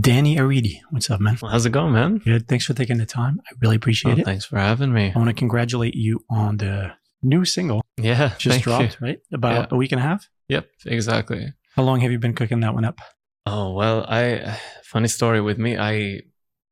Danny Aridi. What's up, man? Well, how's it going, man? Good. Thanks for taking the time. I really appreciate Oh, it. thanks for having me. I want to congratulate you on the new single Yeah, just dropped, you. right? About Yeah. a week and a half. Yep, exactly. How long have you been cooking that one up? Oh well, I funny story with me. I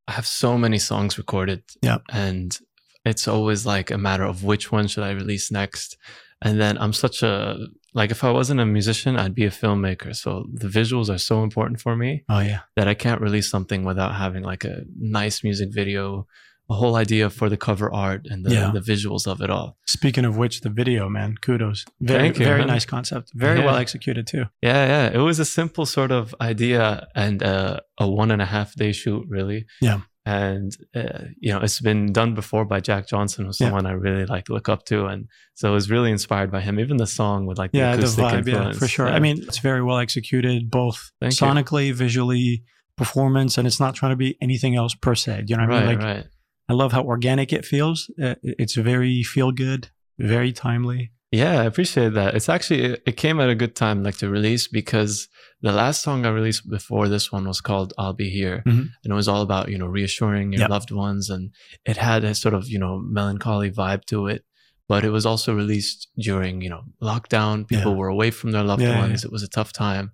I have so many songs recorded. Yeah. and it's always like a matter of which one should I release next. And then I'm such a like if I wasn't a musician, I'd be a filmmaker. So the visuals are so important for me Oh yeah. that I can't release something without having like a nice music video, a whole idea for the cover art and the, Yeah. the visuals of it all. Speaking of which, the video, man, kudos. Very, Thank you, very man. nice concept. Very Yeah. well executed too. Yeah, yeah. It was a simple sort of idea and uh, a one and a half day shoot, really. Yeah. And uh, you know, it's been done before by Jack Johnson, who's Yeah. someone I really like look up to, and so I was really inspired by him. Even the song with like the Yeah, the acoustic vibe, yeah, for sure. Yeah. I mean, it's very well executed, both Thank you. sonically, visually, performance, and it's not trying to be anything else per se. You know what I mean? Like, right. I love how organic it feels. Uh, It's very feel good, very timely. Yeah, I appreciate that. It's actually it, came at a good time, like to release, because the last song I released before this one was called "I'll Be Here," Mhm. and it was all about you know reassuring your Yep. loved ones, and it had a sort of you know melancholy vibe to it. But it was also released during you know lockdown. People Yeah. were away from their loved Yeah, yeah, ones. It was a tough time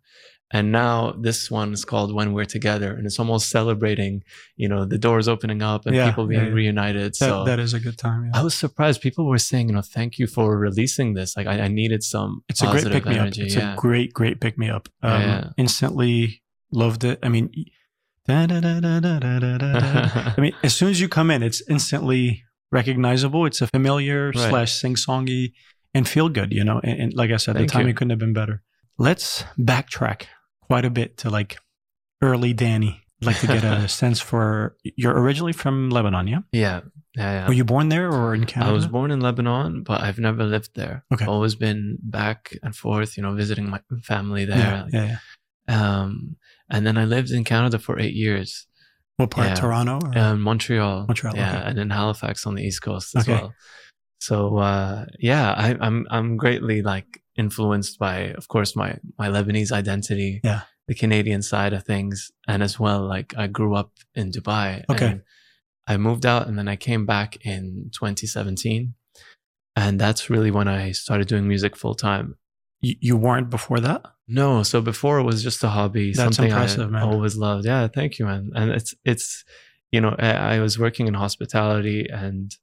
and now this one is called when we're together and it's almost celebrating you know the doors opening up and yeah, people being yeah, reunited that, so that is a good time i was surprised. People were saying you know thank you for releasing this. Like i, I needed some it's a great pick me up. it's a great great pick me up. Um, instantly loved it. I mean i mean as soon as you come in it's instantly recognizable. It's a familiar right. slash sing-songy and feel good you know and, and like i said thank the timing couldn't have been better. Let's backtrack quite a bit to like early Danny. I'd like to get a sense for you're originally from Lebanon, yeah? yeah. Yeah. yeah. Were you born there or in Canada? I was born in Lebanon, but I've never lived there. Okay. Always been back and forth, you know, visiting my family there. yeah, yeah, yeah. Um, and then I lived in Canada for eight years, What part? Yeah. Toronto? Or? um, Montreal. Montreal, Yeah. okay. And in Halifax on the East Coast as Okay. well. So, uh, yeah, I, I'm, I'm greatly like influenced by, of course, my, my Lebanese identity. Yeah. The Canadian side of things. And as well, like I grew up in Dubai. Okay. and I moved out and then I came back in 2017. And that's really when I started doing music full time. you, you weren't before that? No, so before it was just a hobby, That's something impressive, I man. always loved. Yeah, thank you, man. And it's it's you know I, I was working in hospitality and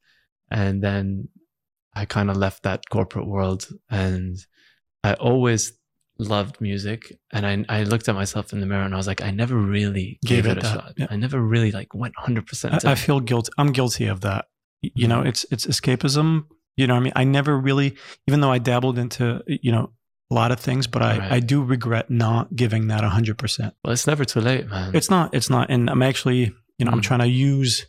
and then I kind of left that corporate world and I always loved music and I I looked at myself in the mirror and I was like I never really Gave gave, it it, a that, shot. yeah. I never really like went hundred percent. I, I feel guilty. I'm guilty of that. You know, Mhm. it's it's escapism. You know, what I mean, I never really, even though I dabbled into you know a lot of things, but I Right. I do regret not giving that hundred percent. Well, it's never too late, man. It's not. It's not. And I'm actually, you know, I'm Mm. trying to use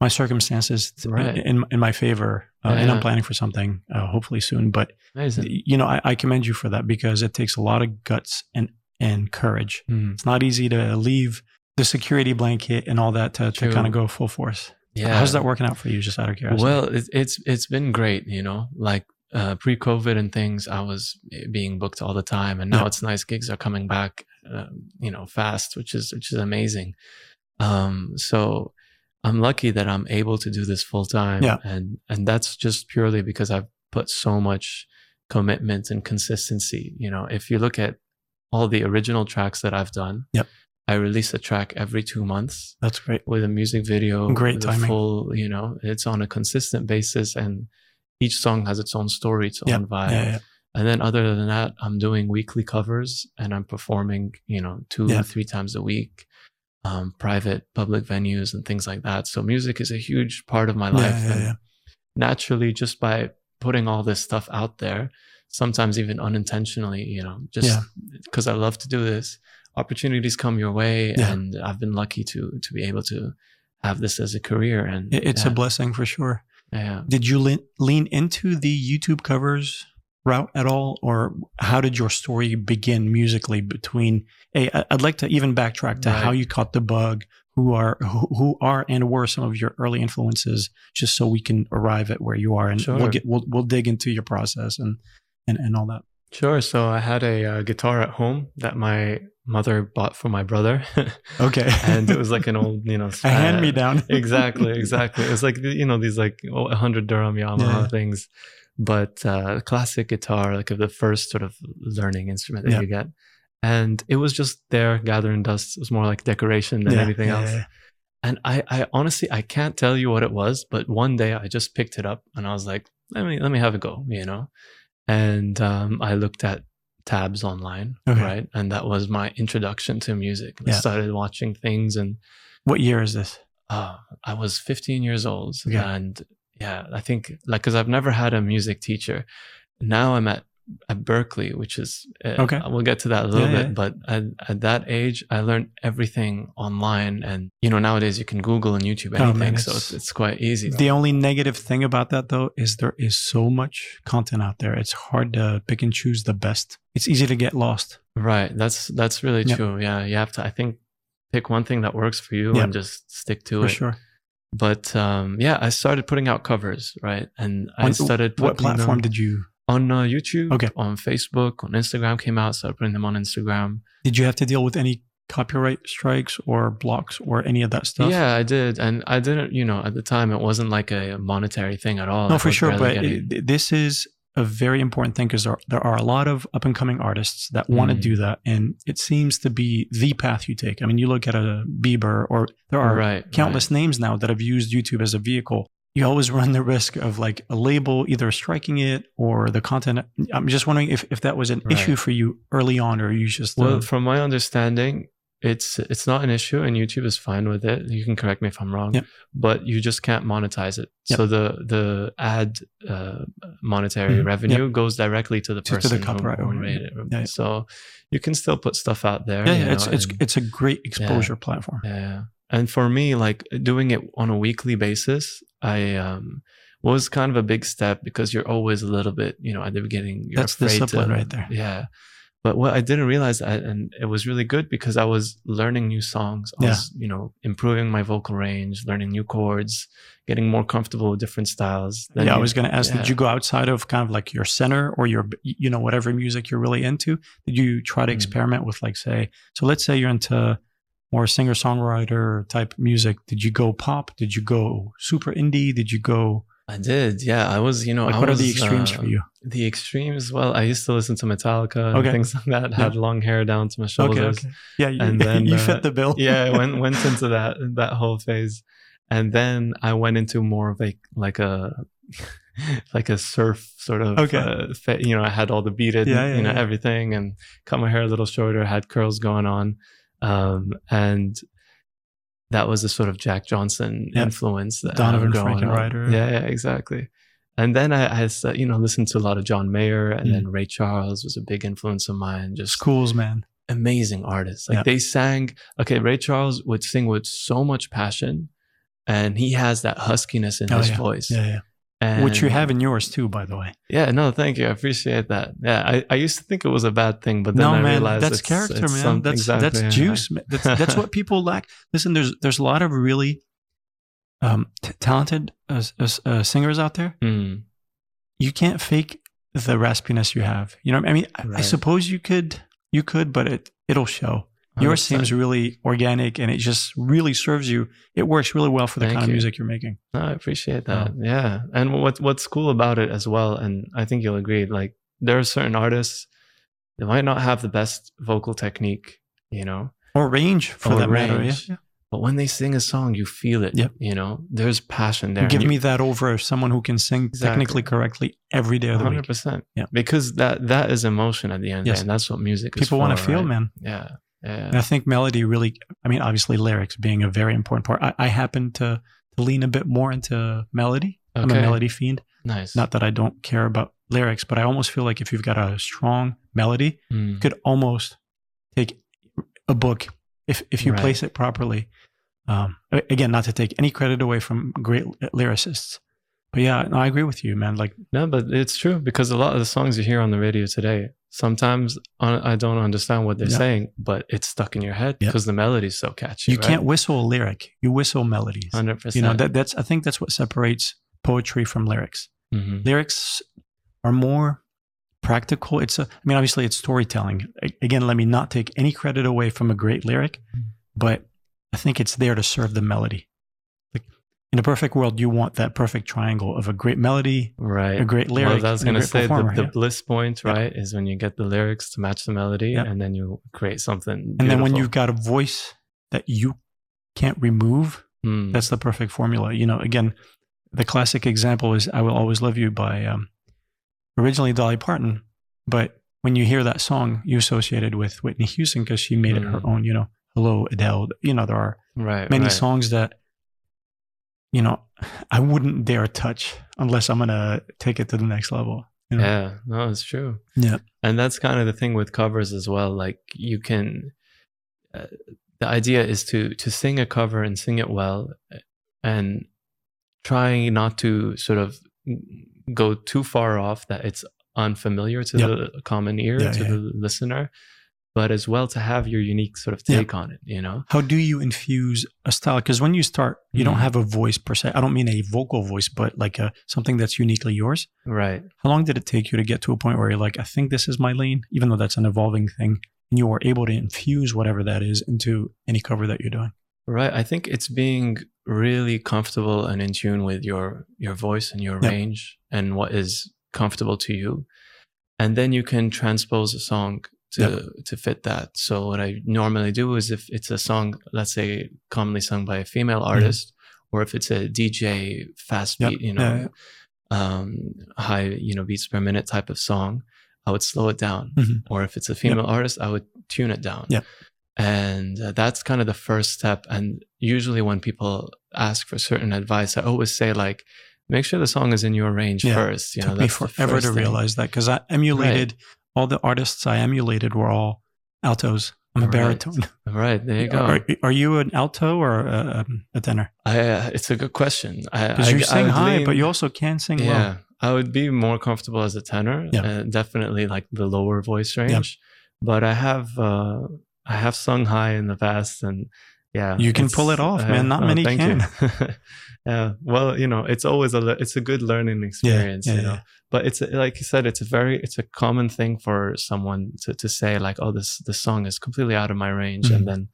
my circumstances Right. in in my favor, uh, Yeah, and I'm planning for something uh, hopefully soon. But amazing. you know, I, I commend you for that because it takes a lot of guts and and courage. Mm, It's not easy to leave the security blanket and all that to, to kind of go full force. Yeah. How's that working out for you? Just out of curiosity. Well, it, it's it's been great, you know. Like uh, pre-COVID and things, I was being booked all the time, and now Yeah. it's nice. Gigs are coming back, uh, you know, fast, which is which is amazing. Um, so I'm lucky that I'm able to do this full time, Yeah. and and that's just purely because I've put so much commitment and consistency. You know, if you look at all the original tracks that I've done, Yep. I release a track every two months That's great. with a music video. Great timing. full, you know, it's on a consistent basis, and each song has its own story, its Yep. own vibe. Yeah, yeah. And then other than that, I'm doing weekly covers and I'm performing, you know, two Yeah. or three times a week, um, private, public venues and things like that. So music is a huge part of my life. yeah, and yeah. naturally, just by putting all this stuff out there, sometimes even unintentionally, you know, just Yeah. because I love to do this, opportunities come your way, Yeah. and I've been lucky to to be able to have this as a career. And It's yeah, a blessing for sure. yeah. Did you lean, lean into the YouTube covers route at all, or how did your story begin musically? Between, I- I'd like to even backtrack to how you caught the bug. Who are who who are and were some of your early influences, just so we can arrive at where you are, and we'll get we'll we'll dig into your process and and and all that. Sure. So I had a uh, guitar at home that my mother bought for my brother. Okay. and it was like an old, you know, a hand me down. exactly, exactly. It was like you know these like oh, 100 dirham Yamaha Yeah. things, but uh, classic guitar, like the first sort of learning instrument that Yeah. you get, and it was just there gathering dust. It was more like decoration than Yeah, anything yeah, else. yeah. And I, I honestly, I can't tell you what it was, but one day I just picked it up and I was like, let me let me have a go, you know. And um, I looked at tabs online, Okay. right, and that was my introduction to music. I Yeah. started watching things and What year is this? uh, I was 15 years old, Okay. and yeah, I think like because I've never had a music teacher. Now I'm at at Berklee, which is uh, Okay. We'll get to that a little Yeah, bit, yeah. but at, at that age, I learned everything online, and you know nowadays you can Google and YouTube Oh, anything, man, so it's- it's, it's quite easy. The only negative thing about that though is there is so much content out there. It's hard to pick and choose the best. It's easy to get lost. right? That's that's really Yep. true. Yeah, you have to. I think pick one thing that works for you Yep. and just stick to For it. For sure. But um, yeah, I started putting out covers, right? And I started. What putting them- platform did you on uh, YouTube, Okay. on Facebook, on Instagram came out, started putting them on Instagram. did you have to deal with any copyright strikes or blocks or any of that stuff? Yeah, I did, and I didn't. You know, at the time, it wasn't like a monetary thing at all. No, I for sure. But getting- it, this is a very important thing because there, there are a lot of up and coming artists that want to Mm. do that. And it seems to be the path you take. I mean, you look at a Bieber or there are right, countless names now that have used YouTube as a vehicle. You always run the risk of like a label either striking it or the content. I'm just wondering if, if that was an Right. issue for you early on or you just. Well, uh, from my understanding, it's it's not an issue, and YouTube is fine with it. You can correct me if I'm wrong, Yep. but you just can't monetize it. Yep. So the the ad uh, monetary Mhm. revenue goes directly to the To- to the person who- copyright who made it. Yeah, yeah. So you can still put stuff out there. yeah, yeah, it's know, it's and- it's a great exposure platform. Yeah. And for me, like doing it on a weekly basis, I um was kind of a big step because you're always a little bit, you know, at the beginning. You're That's afraid discipline to- right there. Yeah. But what I didn't realize, I, and it was really good because I was learning new songs. I Yeah. was, you know, improving my vocal range, learning new chords, getting more comfortable with different styles. Then yeah, I was going to ask, yeah. did you go outside of kind of like your center or your, you know, whatever music you're really into? Did you try to Mm. experiment with like, say, so let's say you're into more singer songwriter type music. Did you go pop? Did you go super indie? Did you go, I did. Yeah. I was, you know, like, I what are the extremes uh, for you? The extremes, well, I used to listen to Metallica and Okay. things like that. Had long hair down to my shoulders. okay. Yeah, you, And then, you uh, fit the bill. yeah, I went went into that that whole phase, and then I went into more of a like a like a surf sort of. Okay. Uh, fa- you know, I had all the beaded, Yeah, yeah, you know, yeah. everything, and cut my hair a little shorter, had curls going on, um, and that was a sort of Jack Johnson influence. That Donavon. Frankenreiter. Yeah, yeah, exactly. And then I, I, you know, listened to a lot of John Mayer, and Mm. then Ray Charles was a big influence of mine. Just Schools, man. amazing artists. Like they sang. Okay, Ray Charles would sing with so much passion, and he has that huskiness in Oh, his yeah. voice. Yeah, yeah. And Which you have in yours too, by the way. Yeah, no, thank you. I appreciate that. Yeah, I, I used to think it was a bad thing, but then no, I man, realized that's it's, character, it's man. That's exactly, that's juice. That's that's what people lack. Listen, there's there's a lot of really um, t- talented uh, s- uh, singers out there. Mm, You can't fake the raspiness you have. You know, what I mean, I, I suppose you could, you could, but it it'll show. Yours seems really organic, and it just really serves you. It works really well for the Thank kind of music you're making. No, I appreciate that. Yeah, and what what's cool about it as well, and I think you'll agree. Like there are certain artists that might not have the best vocal technique, you know, Or range for Or that matter. Yeah. range. but when they sing a song, you feel it. Yep. You know, there's passion there. Give you- me that over someone who can sing Exactly. technically correctly every day of the hundred week. percent. Yeah. because that that is emotion at the end, Yes. and that's what music is. People want to feel, right? man. Yeah, yeah. And I think melody really, I mean, obviously lyrics being a very important part. I, I happen to, to lean a bit more into melody. I'm a melody fiend. Nice. Not that I don't care about lyrics, but I almost feel like if you've got a strong melody, Mm. you could almost take a book if, if you Right. place it properly. Um, again, not to take any credit away from great lyricists. But yeah, no, I agree with you, man. Like, No, but it's true because a lot of the songs you hear on the radio today, sometimes I don't understand what they're Yeah. saying, but it's stuck in your head Yeah. because the melody's so catchy. you can't whistle a lyric, you whistle melodies. hundred percent. You know, that, that's, I think that's what separates poetry from lyrics. hmm lyrics are more practical. It's a, I mean, obviously it's storytelling. Again, let me not take any credit away from a great lyric, Mm. but I think it's there to serve the melody. In a perfect world, you want that perfect triangle of a great melody, right a great lyric. well, I was going to say the, performer, the yeah. bliss point, Yeah. right, is when you get the lyrics to match the melody, Yeah. and then you create something. And then when you've got a voice that you can't remove, Mm, that's the perfect formula. You know, again, the classic example is "I Will Always Love You" by um, originally Dolly Parton, but when you hear that song, you associate it with Whitney Houston because she made it her Mm. own. You know, "Hello Adele." You know, there are right, many right. songs that you know I wouldn't dare touch unless I'm gonna take it to the next level. You know? Yeah, no, it's true. Yeah. and that's kind of the thing with covers as well. Like you can, uh, the idea is to to sing a cover and sing it well, and trying not to sort of go too far off that it's unfamiliar to Yep. the common ear Yeah, to yeah. the listener, but as well to have your unique sort of Yeah. take on it. You know, How do you infuse a style? Because when you start, you don't Mhm. have a voice per se. I don't mean a vocal voice, but like a something that's uniquely yours. right? How long did it take you to get to a point where you're like, I think this is my lane, even though that's an evolving thing, and you were able to infuse whatever that is into any cover that you're doing? Right. I think it's being really comfortable and in tune with your your voice and your Yep. range and what is comfortable to you. And then you can transpose a song to to fit that. So what I normally do is if it's a song, let's say commonly sung by a female artist, or if it's a DJ fast Yep. beat, you Mm-hmm. Yeah, know, um high, you know, beats per minute type of song, I would slow it down. Mhm. Or if it's a female artist, I would tune it down Yep. and uh, that's kind of the first step and usually when people ask for certain advice i always say like make sure the song is in your range Yeah. first you know took me that's the forever to thing. realize that because I emulated all the artists I emulated were all altos. I'm a Right. baritone. right there you go Are, are you an alto or a, a tenor? I, uh, it's a good question Because you sing high, lean- but you also can sing yeah low. Yeah, I would be more comfortable as a tenor Yeah. uh, definitely like the lower voice range Yeah. but i have uh i have sung high in the past and yeah You can pull it off, man. Not many thank can. you. yeah well you know it's always a it's a good learning experience yeah, you know yeah. But it's like you said it's a very it's a common thing for someone to, to say like oh this this song is completely out of my range Mhm. and then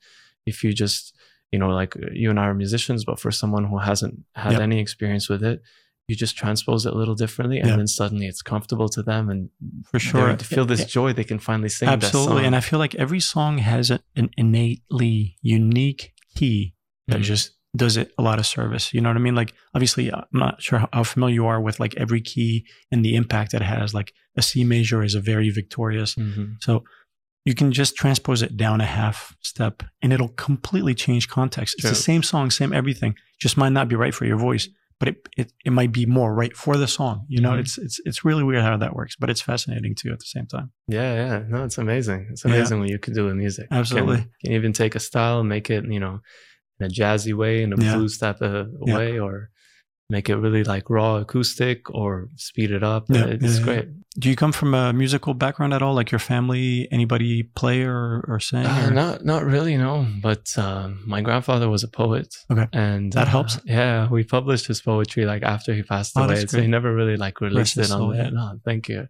if you just you know like you and i are musicians but for someone who hasn't had Yep. any experience with it you just transpose it a little differently and Yeah. then suddenly it's comfortable to them and For sure to feel this joy they can finally sing Absolutely. And I feel like every song has an innately unique key that Mhm. just does it a lot of service. You know what I mean? Like, obviously, I'm not sure how, familiar you are with like every key and the impact it has. Like, a C major is a very victorious. Mhm. So you can just transpose it down a half step and it'll completely change context. It's the same song, same everything. Just might not be right for your voice, but it, it, it might be more right for the song. You know, Mhm. it's, it's, it's really weird how that works, but it's fascinating too at the same time. Yeah, yeah. No, it's amazing. It's Yeah. amazing what you can do with music. Absolutely. Can, can even take a style and make it, you know, in a jazzy way, in a Yeah. blues type of Yeah. way, or make it really like raw acoustic or speed it up. Yeah, it's great. Do you come from a musical background at all? Like your family, anybody play or, or sing? Uh, or- not not really, no. But um, my grandfather was a poet. Okay. and That uh, helps. Yeah, we published his poetry like after he passed Oh, away, so he never really like released his it on there. No, thank you.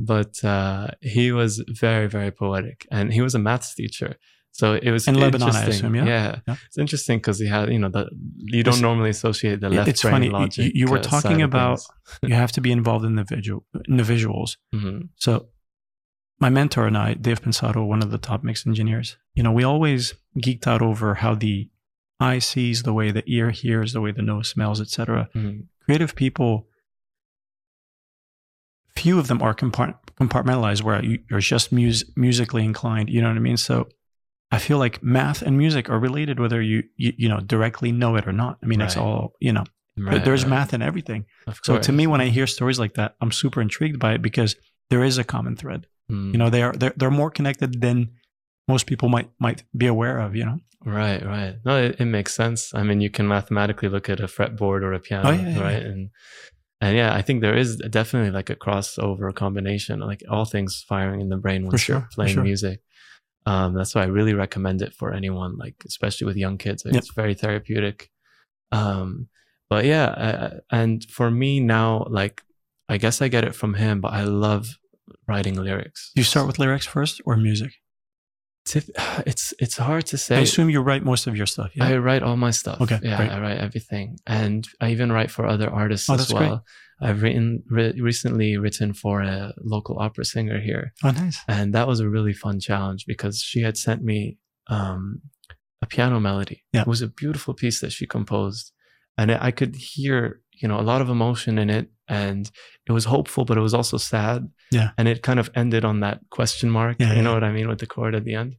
But uh, he was very very poetic, and he was a maths teacher. So it was In Lebanon, I assume, yeah? Yeah. it's interesting because he had you know the you don't It's- normally associate the left it's brain funny, you- logic. you- you were uh, talking about- you have to be involved in the visual, in the visuals. Mhm. So my mentor and I, Dave Pensado, one of the top mix engineers, you know, we always geeked out over how the eye sees, the way the ear hears, the way the nose smells, etc. Mhm. Creative people, few of them are compart- compartmentalized where you, you're just mus- musically inclined. You know what I mean? So I feel like math and music are related, whether you, you, you know, directly know it or not. I mean, it's all, you know, Right, there's right. math in everything. So to me, when I hear stories like that, I'm super intrigued by it because there is a common thread. Mm. You know, they are they're, they're more connected than most people might might be aware of. You know, Right, right. No, it, it makes sense. I mean, you can mathematically look at a fretboard or a piano, Oh, yeah, yeah, right? And and yeah, I think there is definitely like a crossover combination, like all things firing in the brain when sure, playing sure. music. Um, that's why I really recommend it for anyone, like especially with young kids. Like, Yep. It's very therapeutic. Um, but yeah, uh, and for me now, like I guess I get it from him, but I love writing lyrics. You start with lyrics first or music? It's it's hard to say. I assume you write most of your stuff. Yeah. I write all my stuff. Okay, Yeah, great. I write everything, and I even write for other artists Oh, as that's great. I've written re- recently written for a local opera singer here, oh, nice. and that was a really fun challenge because she had sent me um, a piano melody. Yeah. It was a beautiful piece that she composed, and I could hear you know a lot of emotion in it, and it was hopeful, but it was also sad. Yeah. and it kind of ended on that question mark. Yeah, you yeah. know what I mean with the chord at the end.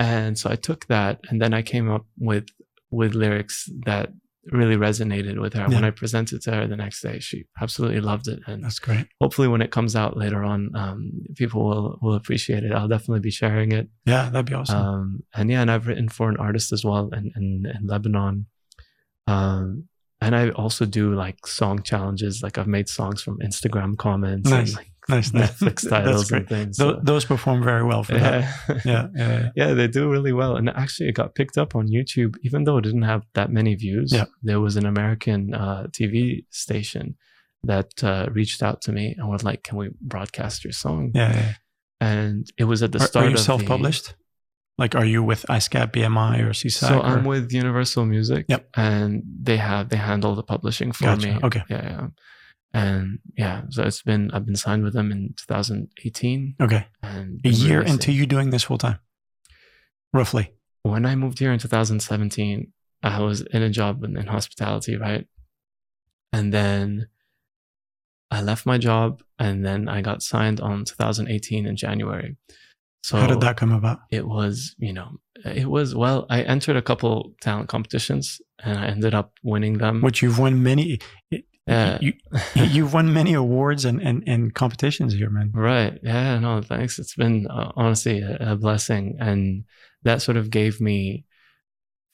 And so I took that, and then I came up with with lyrics that really resonated with her. When I presented to her the next day, she absolutely loved it, and That's great. hopefully when it comes out later on um, people will will appreciate it i'll definitely be sharing it Yeah, that'd be awesome. um, and yeah and i've written for an artist as well in, in, in lebanon um, and i also do like song challenges like i've made songs from instagram comments Nice. and like nice. netflix That's titles great. and things so- those perform very well for that. yeah. Yeah, yeah, yeah. yeah they do really well and actually it got picked up on youtube even though it didn't have that many views Yeah. there was an american uh, tv station that uh, reached out to me and was like can we broadcast your song yeah, yeah. and it was at the Are, start are you of self-published? Like, are you with ASCAP, BMI, or the, SESAC? so or- i'm with universal music Yep. and they have they handle the publishing for Gotcha. me Okay. yeah yeah and yeah so it's been i've been signed with them in 2018 okay, and a year releasing- into you doing this full time, roughly. when I moved here in 2017, I was in a job in, in hospitality, right? And then I left my job and then I got signed on 2018 in January. So How did that come about? it was, you know, it was, well, I entered a couple talent competitions and I ended up winning them. Which you've won many. Yeah. You, you've won many awards and, and, and competitions here, man. Right. Yeah. No, thanks. It's been uh, honestly a, a blessing. And that sort of gave me,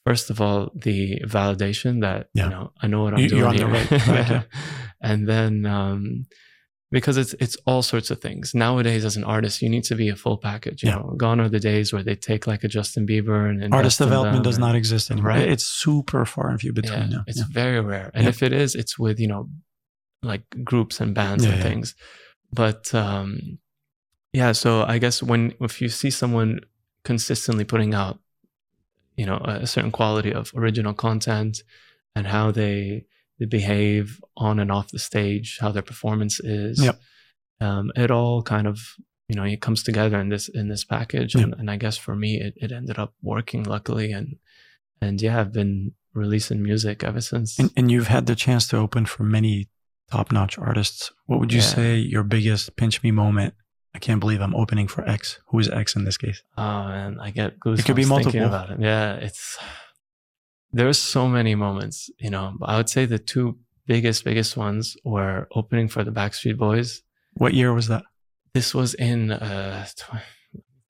first of all, the validation that, Yeah. you know, I know what I'm You- doing. you're on the here. right track, yeah. and then, um, because it's it's all sorts of things nowadays. As an artist, you need to be a full package. You Yeah. know, gone are the days where they take like a Justin Bieber and Artist development does and- not exist anymore. Right. It's super far and few between yeah, now. it's Yeah. very rare. And if it is, it's with, you know, like groups and bands and yeah. things. But um yeah, so I guess when if you see someone consistently putting out, you know, a certain quality of original content and how they they behave on and off the stage, how their performance is. Yep. Um, it all kind of you know it comes together in this in this package Yep. and, and i guess for me it, it ended up working luckily and and yeah i've been releasing music ever since And, and you've had the chance to open for many top notch artists. What would you Yeah. say your biggest pinch me moment? I can't believe I'm opening for X. Who is X in this case? Oh man, I get goosebumps could be thinking multiple. about it. Yeah, it's there's so many moments, you know. I would say the two biggest, biggest ones were opening for the Backstreet Boys. What year was that? This was in uh,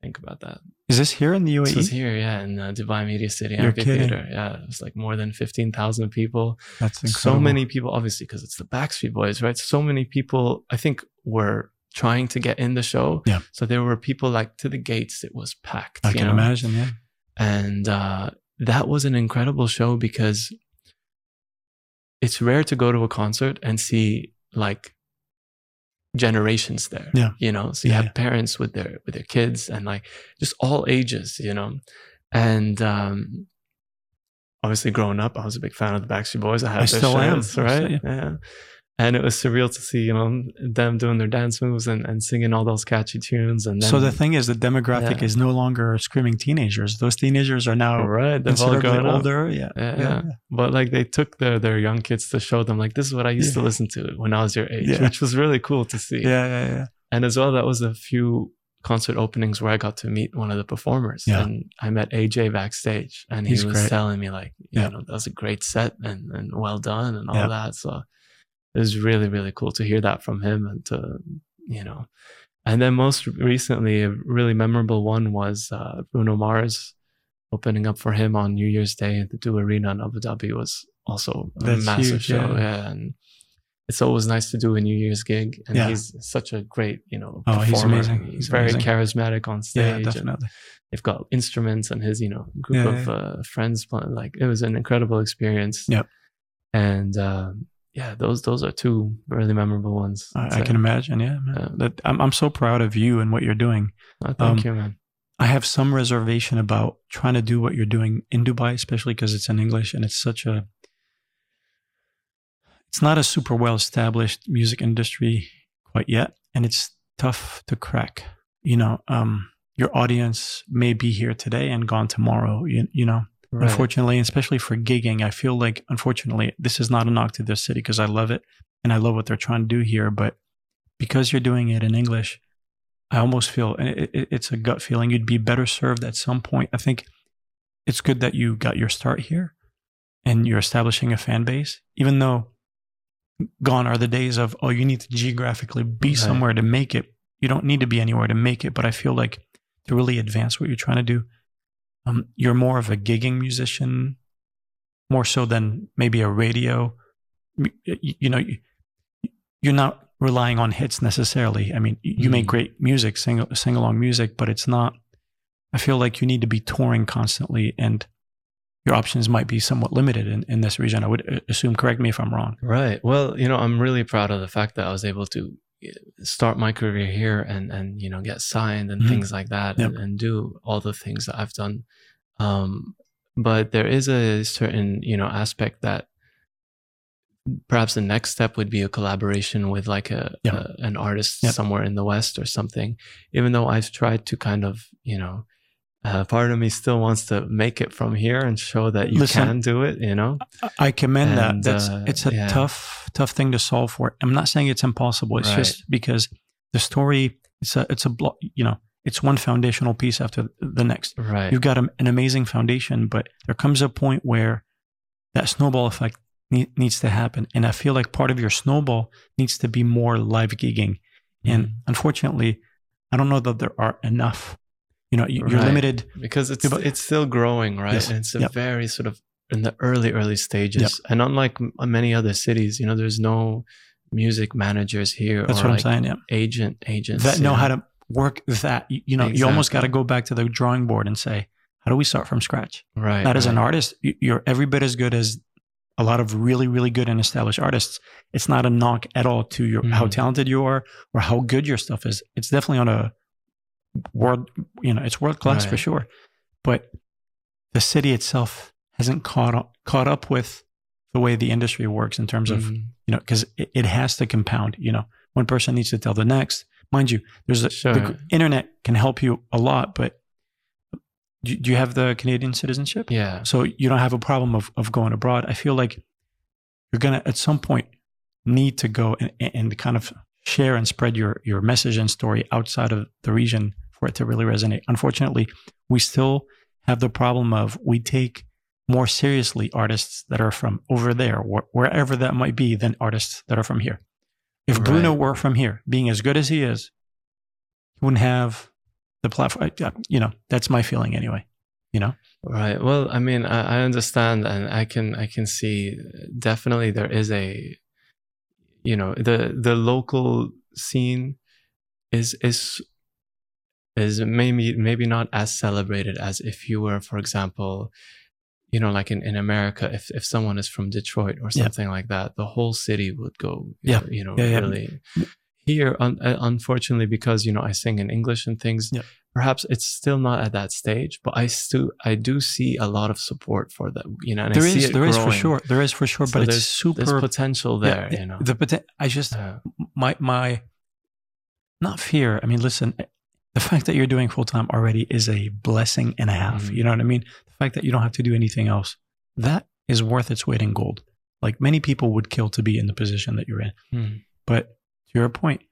think about that. Is this here in the UAE? This was here, yeah, in uh, Dubai Media City You're Amphitheater. Yeah, it was like more than fifteen thousand people. That's incredible. So many people, obviously, because it's the Backstreet Boys, right? So many people, I think, were trying to get in the show. Yeah. So there were people like to the gates. It was packed. I can know? imagine. Yeah. and uh, that was an incredible show because it's rare to go to a concert and see like generations there Yeah. you know so you Yeah, have yeah. parents with their with their kids and like just all ages you know and um obviously growing up i was a big fan of the backstreet boys i had I their still am. shirts, right still- yeah and it was surreal to see you know them doing their dance moves and, and singing all those catchy tunes and then so the thing is, the demographic Yeah. is no longer screaming teenagers. Those teenagers are now right they've all considerably older. Yeah. Yeah, yeah. but like they took their their young kids to show them like this is what I used to listen to when I was your age, which was really cool to see. Yeah. Yeah. Yeah. And as well, that was a few concert openings where I got to meet one of the performers, Yeah. and I met AJ backstage, and he He's was great. telling me like, you Yeah. know, that was a great set and and well done and all Yeah. that. So it was really really cool to hear that from him and to you know. And then most recently, a really memorable one was uh, Bruno Mars opening up for him on New Year's Day at the du Arena in Abu Dhabi was also a That's massive huge, show. yeah. Yeah. and it's always nice to do a New Year's gig, and Yeah. he's such a great, you know, Oh, he's performer. amazing. He's very amazing. charismatic on Yeah. stage. and Definitely. they've got instruments and his, you know, group Yeah, of yeah. Uh, friends playing. Like it was an incredible experience. Yep. And um, yeah, those those are two really memorable ones. I, I can imagine. Yeah, man. Yeah. That, I'm I'm so proud of you and what you're doing. Oh, thank um, you, man. I have some reservation about trying to do what you're doing in Dubai, especially because it's in English and it's such a. It's not a super well established music industry quite yet, and it's tough to crack. You know, um, your audience may be here today and gone tomorrow. You, you know, Right. unfortunately, especially for gigging, I feel like unfortunately this is not a knock to this city because I love it and I love what they're trying to do here. But because you're doing it in English, I almost feel and it, it, it's a gut feeling you'd be better served at some point. I think it's good that you got your start here and you're establishing a fan base, even though gone are the days of oh you need to geographically be Right. somewhere to make it. You don't need to be anywhere to make it. But I feel like to really advance what you're trying to do, um, you're more of a gigging musician, more so than maybe a radio. You, you know, you, you're not relying on hits necessarily. I mean, you make Mm. great music, sing sing along music, but it's not. I feel like you need to be touring constantly, and your options might be somewhat limited in, in this region. I would uh, assume. Correct me if I'm wrong. Right. Well, you know, I'm really proud of the fact that I was able to start my career here and and you know get signed and Mhm. things like that Yep. and, and do all the things that I've done. Um, but there is a certain you know aspect that perhaps the next step would be a collaboration with like a, Yep. a an artist Yep. somewhere in the west or something. Even though I've tried to kind of you know. Uh, part of me still wants to make it from here and show that you Listen, can do it, you know? I- commend that. That's uh, it's a yeah. tough, tough thing to solve for. I'm not saying it's impossible. It's Right. just because the story it's a it's a blo- you know it's one foundational piece after the next. Right. You've got a, an amazing foundation, but there comes a point where that snowball effect ne- needs to happen, and I feel like part of your snowball needs to be more live gigging. And Mhm. unfortunately, I don't know that there are enough. You know, you, you're Right. limited. because it's Yeah, it's still growing, right? Yes. And it's a Yep. very sort of in the early early stages. And unlike many other cities, you know, there's no music managers here That's or what like I'm saying. Yeah. agent agents that know you how to work that. You, know, you almost got to go back to the drawing board and say, how do we start from scratch? right. Not as an artist, you- you're every bit as good as a lot of really, really good and established artists. It's not a knock at all to your how Mhm. talented you are or how good your stuff is. It's definitely on a world, you know, it's world class for sure. But the city itself hasn't caught up, caught up with the way the industry works in terms of Mhm. you know, because it, it has to compound. You know, one person needs to tell the next. Mind you, there's a, Sure. the internet can help you a lot, but do, do you have the Canadian citizenship? yeah. So you don't have a problem of of going abroad. I feel like you're gonna at some point need to go and, and kind of share and spread your your message and story outside of the region for it to really resonate. Unfortunately, we still have the problem of we take more seriously artists that are from over there, wh- wherever that might be, than artists that are from here. If Bruno were from here, being as good as he is, he wouldn't have the platform. I- I- You know, that's my feeling anyway. You know, Right. Well, I mean, I, I understand, and I can I can see definitely there is a, you know, the the local scene is is is maybe maybe not as celebrated as if you were, for example, you know, like in, in America, if if someone is from Detroit or Yeah. something like that, the whole city would go, Yeah. you know, Yeah, yeah. really. Here, un, uh, unfortunately, because you know I sing in English and things, Yeah. perhaps it's still not at that stage, but I still I do see a lot of support for that. You know, and there I see is there is for sure there is for sure, So but it's there's, super there's potential there. the- you know, the poten- I just Uh, my my not fear. I mean, listen, the fact that you're doing full time already is a blessing and a half. Mhm. You know what I mean? The fact that you don't have to do anything else that is worth its weight in gold. Like many people would kill to be in the position that you're in. hmm. But to your point,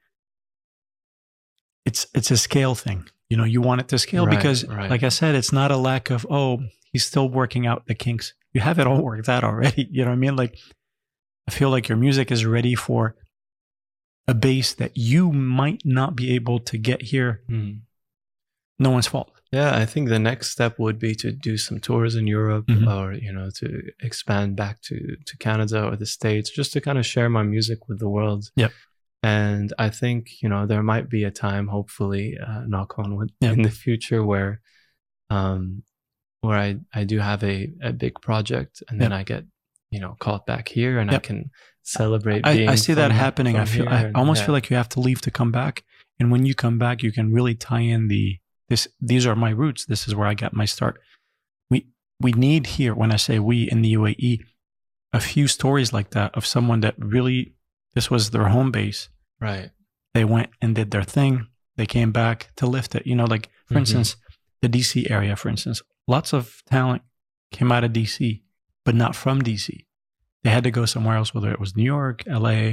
it's it's a scale thing. You know, you want it to scale Right, because, right. like I said, it's not a lack of oh, he's still working out the kinks. You have it all worked out already. You know what I mean? Like, I feel like your music is ready for a base that you might not be able to get here. Hmm. No one's fault. Yeah, I think the next step would be to do some tours in Europe Mhm. or, you know, to expand back to, to Canada or the States just to kind of share my music with the world. Yep. And I think, you know, there might be a time, hopefully, uh, knock on wood, Yep. in the future where, um, where I, I do have a, a big project and then I get, you know call it back here and I can celebrate. I, being I see that happening. I feel I almost yeah. feel like you have to leave to come back. And when you come back, you can really tie in the this. These are my roots. This is where I got my start. We we need here when I say we in the UAE, a few stories like that of someone that really this was their home base. right. They went and did their thing. They came back to lift it. You know, like for Mhm. instance, the DC area, for instance, lots of talent came out of DC, but not from DC. They had to go somewhere else, whether it was New York, LA,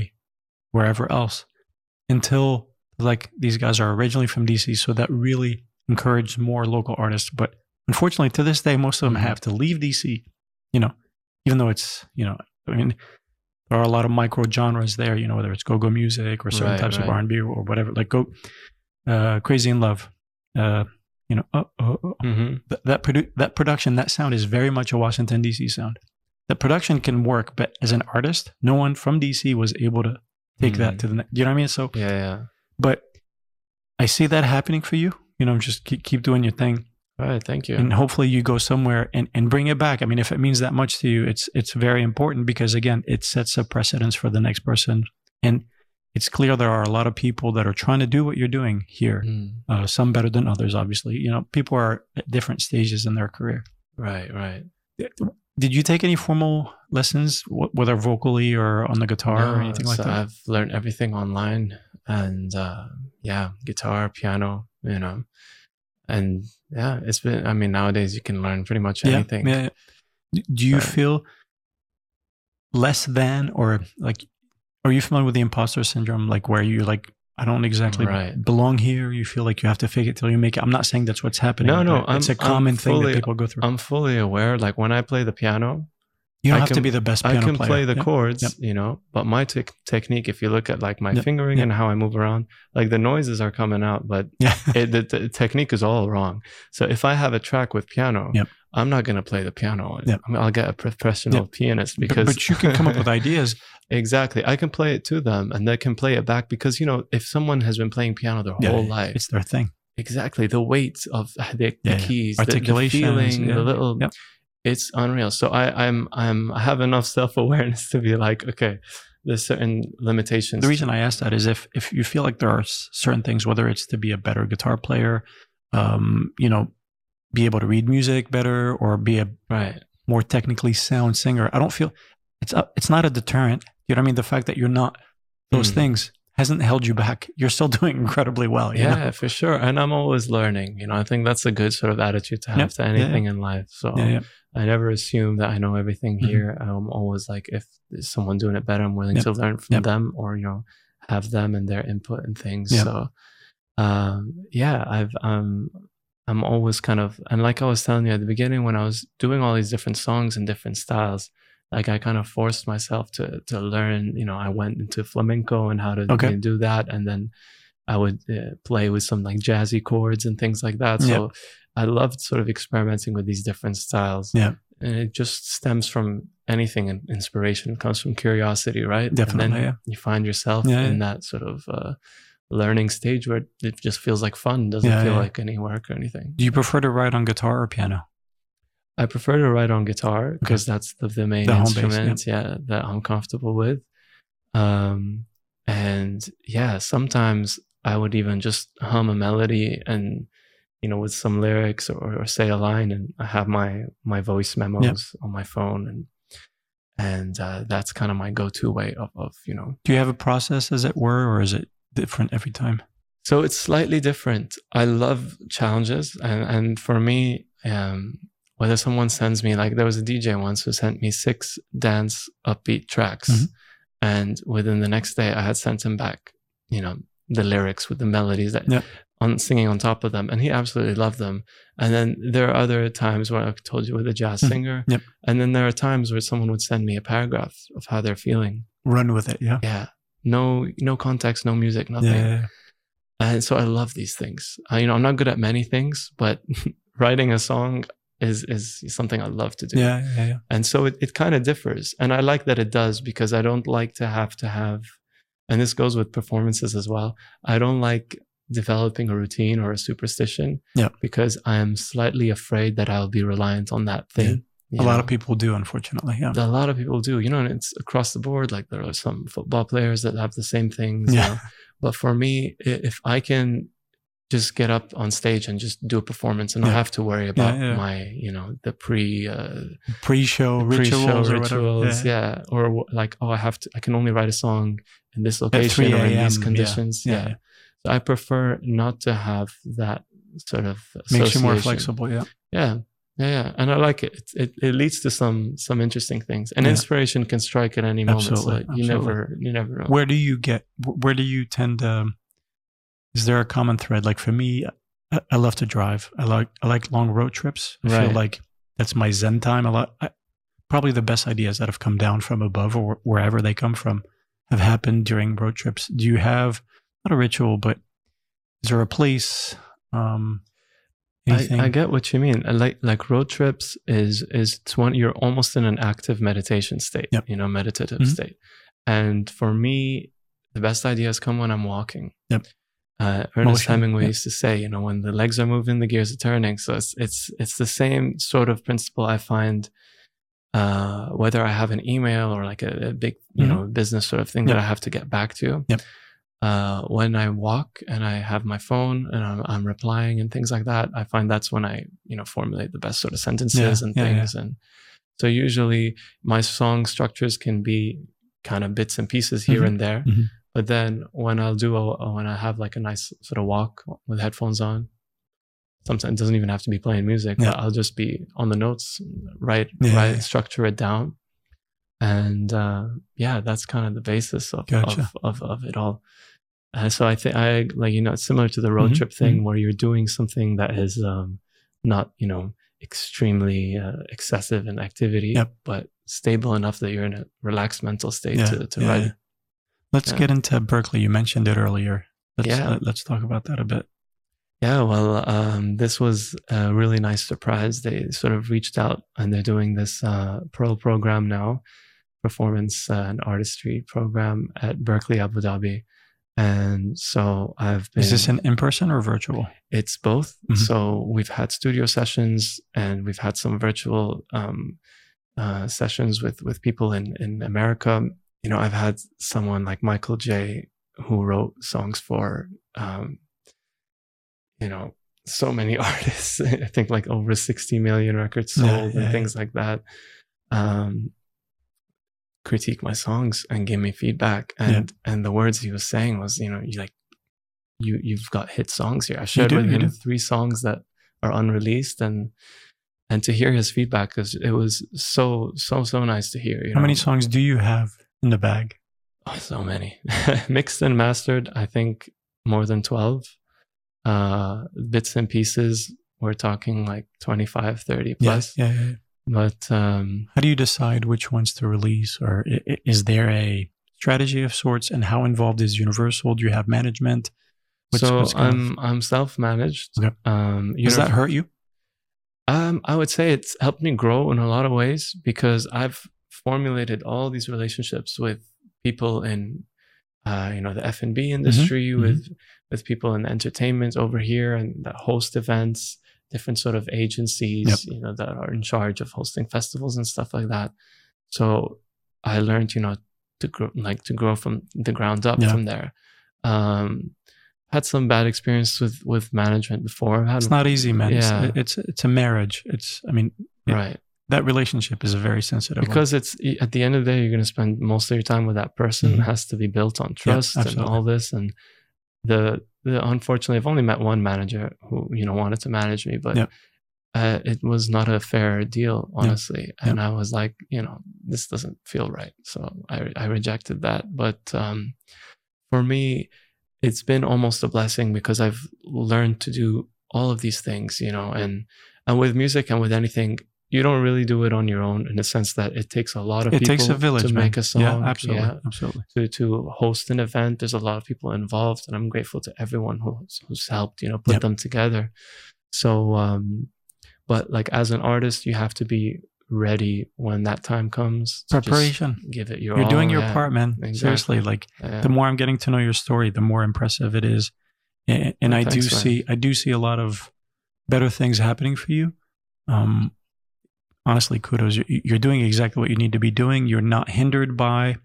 wherever else, until like these guys are originally from DC. So that really encouraged more local artists. But unfortunately, to this day, most of them Mhm. have to leave DC, you know, even though it's, you know, I mean, there are a lot of micro genres there, you know, whether it's go-go music or certain Right, types of right. R&B or whatever, like go, uh, Crazy in Love, uh, you know, oh, oh, oh, hmm th- that produ- that production, that sound is very much a Washington D.C. sound. The production can work, but as an artist, no one from D.C. was able to take that Mm. to the next. You know what I mean? So, Yeah, yeah. but I see that happening for you. You know, just keep keep doing your thing, All right. Thank you. and hopefully you go somewhere and and bring it back. I mean, if it means that much to you, it's it's very important because again, it sets a precedence for the next person, and it's clear there are a lot of people that are trying to do what you're doing here. Mm. Uh, some better than others, obviously. You know, people are at different stages in their career. Right, right. Did you take any formal lessons, wh- whether vocally or on the guitar or No, anything like that? I've learned everything online, and uh, yeah, guitar, piano, you know, and yeah, it's been. I mean, nowadays you can learn pretty much anything. Yeah, yeah. Do you Right. feel less than, or like, are you familiar with the imposter syndrome? Like where you like, I don't exactly Right. belong here. You feel like you have to fake it till you make it. I'm not saying that's what's happening. No, no, it's a I'm- I'm common thing that people go through. I'm fully aware. Like when I play the piano, you don't I have to be the best player. I can player. play the Yep. chords, Yep. you know, but my tech technique, if you look at like my Yep. fingering and how I move around, like the noises are coming out, but Yeah. it, the, the technique is all wrong. So if I have a track with piano, Yep. I'm not going to play the piano. Yep. I mean, I'll get a professional pianist because but, you can come up with ideas. exactly. I can play it to them and they can play it back because, you know, if someone has been playing piano their Yeah, whole life, It's their thing. exactly the weight of the, the Yeah, yeah. keys, the, the feeling, yeah. the little, Yep. it's unreal. So I, I'm, I'm, I have enough self awareness to be like, okay, there's certain limitations. The reason I ask that is if if you feel like there are certain things, whether it's to be a better guitar player, um, you know, be able to read music better, or be a right. more technically sound singer, I don't feel it's a, it's not a deterrent. You know what I mean? The fact that you're not those Mm. things hasn't held you back. You're still doing incredibly well. You Yeah, know? for sure. And I'm always learning. You know, I think that's a good sort of attitude to have Yep. to Yeah, anything in life. So yeah, yeah. I never assume that I know everything Mhm. here. I'm always like, if someone doing it better, I'm willing Yep. to learn from Yep. them or, you know, have them and their input and things. So, um, yeah, I've, um, I'm always kind of, and like I was telling you at the beginning, when I was doing all these different songs and different styles, like I kind of forced myself to to learn. You know, I went into flamenco and how to Okay. do that, and then I would uh, play with some like jazzy chords and things like that. So I loved sort of experimenting with these different styles. Yeah. and it just stems from anything. And inspiration comes from curiosity, right? Definitely, And then yeah. you find yourself Yeah, in yeah. that sort of. Uh, learning stage where it just feels like fun doesn't Yeah, feel yeah. like any work or anything Do you prefer to write on guitar or piano? I prefer to write on guitar because that's the, the main The base, yeah. instrument, yeah. that I'm comfortable with. Um, and yeah, sometimes I would even just hum a melody and you know with some lyrics or, or say a line, and I have my my voice memos on my phone, and and uh, that's kind of my go-to way of of you know. Do you have a process, as it were, or is it different every time? So it's slightly different. I love challenges, and and for me, um, whether someone sends me like there was a DJ once who sent me six dance upbeat tracks, Mhm. and within the next day I had sent him back, you know, the lyrics with the melodies that Yeah. on singing on top of them, and he absolutely loved them. And then there are other times where I've told you with a jazz Mhm. singer, Yep. and then there are times where someone would send me a paragraph of how they're feeling. Run with it, yeah. Yeah, no, no context, no music, nothing. yeah, yeah. And so I love these things. I, you know, I'm not good at many things, but writing a song is is something I love to do. yeah, yeah, yeah. And so it, it kind of differs. And I like that it does because I don't like to have to have, and this goes with performances as well. I don't like developing a routine or a superstition Yeah. because I am slightly afraid that I'll be reliant on that thing you a lot of people do, unfortunately. Yeah. a lot of people do you know and it's across the board like there are some football players that have the same things you Yeah. know? but for me if i can just get up on stage and just do a performance and not have to worry about yeah. my you know the pre uh, Pre-show rituals pre-show or rituals Yeah. yeah. or like oh i have to i can only write a song in this location or in these conditions Yeah, yeah. yeah. so i prefer not to have that sort of Makes you more flexible. Yeah. Yeah, yeah, yeah, and I like it. It it, it leads to some some interesting things, and Yeah. inspiration can strike at any moment. Absolutely, So you absolutely. never you never know. Where do you get? Where do you tend to? Is there a common thread? Like for me, I, I love to drive. I like I like long road trips. I feel like that's my zen time. A lot. I, probably the best ideas that have come down from above or wherever they come from have happened during road trips. Do you have not a ritual, but is there a place? Um, anything? I, I get what you mean. Like like road trips is is it's one you're almost in an active meditation state. Yep. You know, meditative Mhm. state. And for me, the best ideas come when I'm walking. Yep. Uh, Ernest Motion, Hemingway yep. used to say, you know, when the legs are moving, the gears are turning. So it's it's it's the same sort of principle I find. Uh, whether I have an email or like a, a big, you Mhm. know, business sort of thing that I have to get back to. Yep. Uh, when I walk and I have my phone and I'm, I'm replying and things like that, I find that's when I, you know, formulate the best sort of sentences Yeah, and yeah, yeah. things. And so usually my song structures can be kind of bits and pieces here Mhm, and there. mhm. But then when I'll do a, when I have like a nice sort of walk with headphones on, sometimes it doesn't even have to be playing music. Yeah. But I'll just be on the notes, write, Yeah, write, yeah. structure it down. And uh, yeah, that's kind of the basis of, Gotcha. of, of, of it all. Uh, so I think I like, you know, it's similar to the road Mhm, trip thing where you're doing something that is um, not, you know, extremely uh, excessive in activity, Yep. but stable enough that you're in a relaxed mental state Yeah, to, to yeah, yeah. Let's get into Berklee. You mentioned it earlier. Let's, Yeah. uh, let's talk about that a bit. Yeah, well, um, this was a really nice surprise. They sort of reached out and they're doing this uh, Pearl program now, performance uh, and artistry program at Berklee, Abu Dhabi. And so I've been. Is this an in person or virtual? It's both. Mhm. So we've had studio sessions and we've had some virtual um, uh, sessions with with people in in America. You know, I've had someone like Michael J. who wrote songs for, um, you know, so many artists. I think like over sixty million records sold yeah, and things like that. Um, critique my songs and give me feedback. And and the words he was saying was you know you like you you've got hit songs here. I shared do, with him three songs that are unreleased and and to hear his feedback because it was so so so nice to hear you How many songs do you have in the bag? oh, so many. Mixed and mastered i think more than 12 uh bits and pieces we're talking like 25 30 plus. Yeah, yeah, yeah. But um How do you decide which ones to release, or is there a strategy of sorts? And how involved is Universal? Do you have management? What's- so what's i'm i'm self-managed Okay. um Does that hurt you? Um, I would say it's helped me grow in a lot of ways because I've formulated all these relationships with people in, uh, you know, the F and B industry, mhm. with with people in entertainment over here and that host events, different sort of agencies, Yep. you know, that are in charge of hosting festivals and stuff like that. So I learned, you know, to grow, like to grow from the ground up Yeah. from there. Um, had some bad experience with with management before. Had It's not easy, man. It's- Yeah. It's, it's a marriage. It's I mean it- right. that relationship is a very sensitive one. because it's at the end of the day you're going to spend most of your time with that person Mhm. it has to be built on trust and all this and the, the unfortunately i've only met one manager who you know wanted to manage me but Yep. uh, it was not a fair deal honestly. And i was like you know this doesn't feel right. So i, I rejected that. But um, for me it's been almost a blessing because i've learned to do all of these things you know and and with music and with anything you don't really do it on your own in the sense that it takes a lot of it people takes a village to man. make a song. Yeah, absolutely, yeah, absolutely. to to host an event. There's a lot of people involved, and I'm grateful to everyone who's who's helped. You know, put Yep. them together. So, um, but like as an artist, you have to be ready when that time comes. Preparation. Give it your. You're doing your yeah, part, man. exactly. Seriously, like yeah. the more I'm getting to know your story, the more impressive it is. And, and Oh, I do man. see, I do see a lot of better things happening for you. Um, honestly, kudos. You- You're doing exactly what you need to be doing. You're not hindered by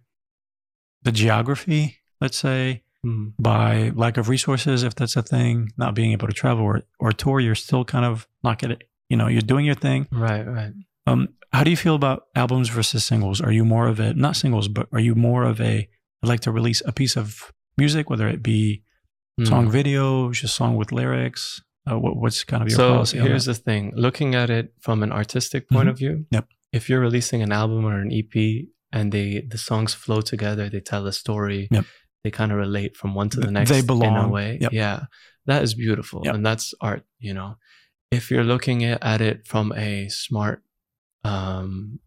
the geography, let's say, Mm. by lack of resources, if that's a thing, not being able to travel or, or tour. You're still kind of not getting, you know, you're doing your thing. Right, right. Um, how do you feel about albums versus singles? Are you more of a, not singles, but are you more of a, I'd like to release a piece of music, whether it be Mm. song video, just song with lyrics? Uh, what, what's kind of your so policy here's the thing looking at it from an artistic point Mhm. of view Yep. if you're releasing an album or an ep and they the songs flow together they tell a story Yep. they kind of relate from one to the next they in a belong. way Yep. yeah that is beautiful Yep. and that's art you know if you're looking at at it from a smart um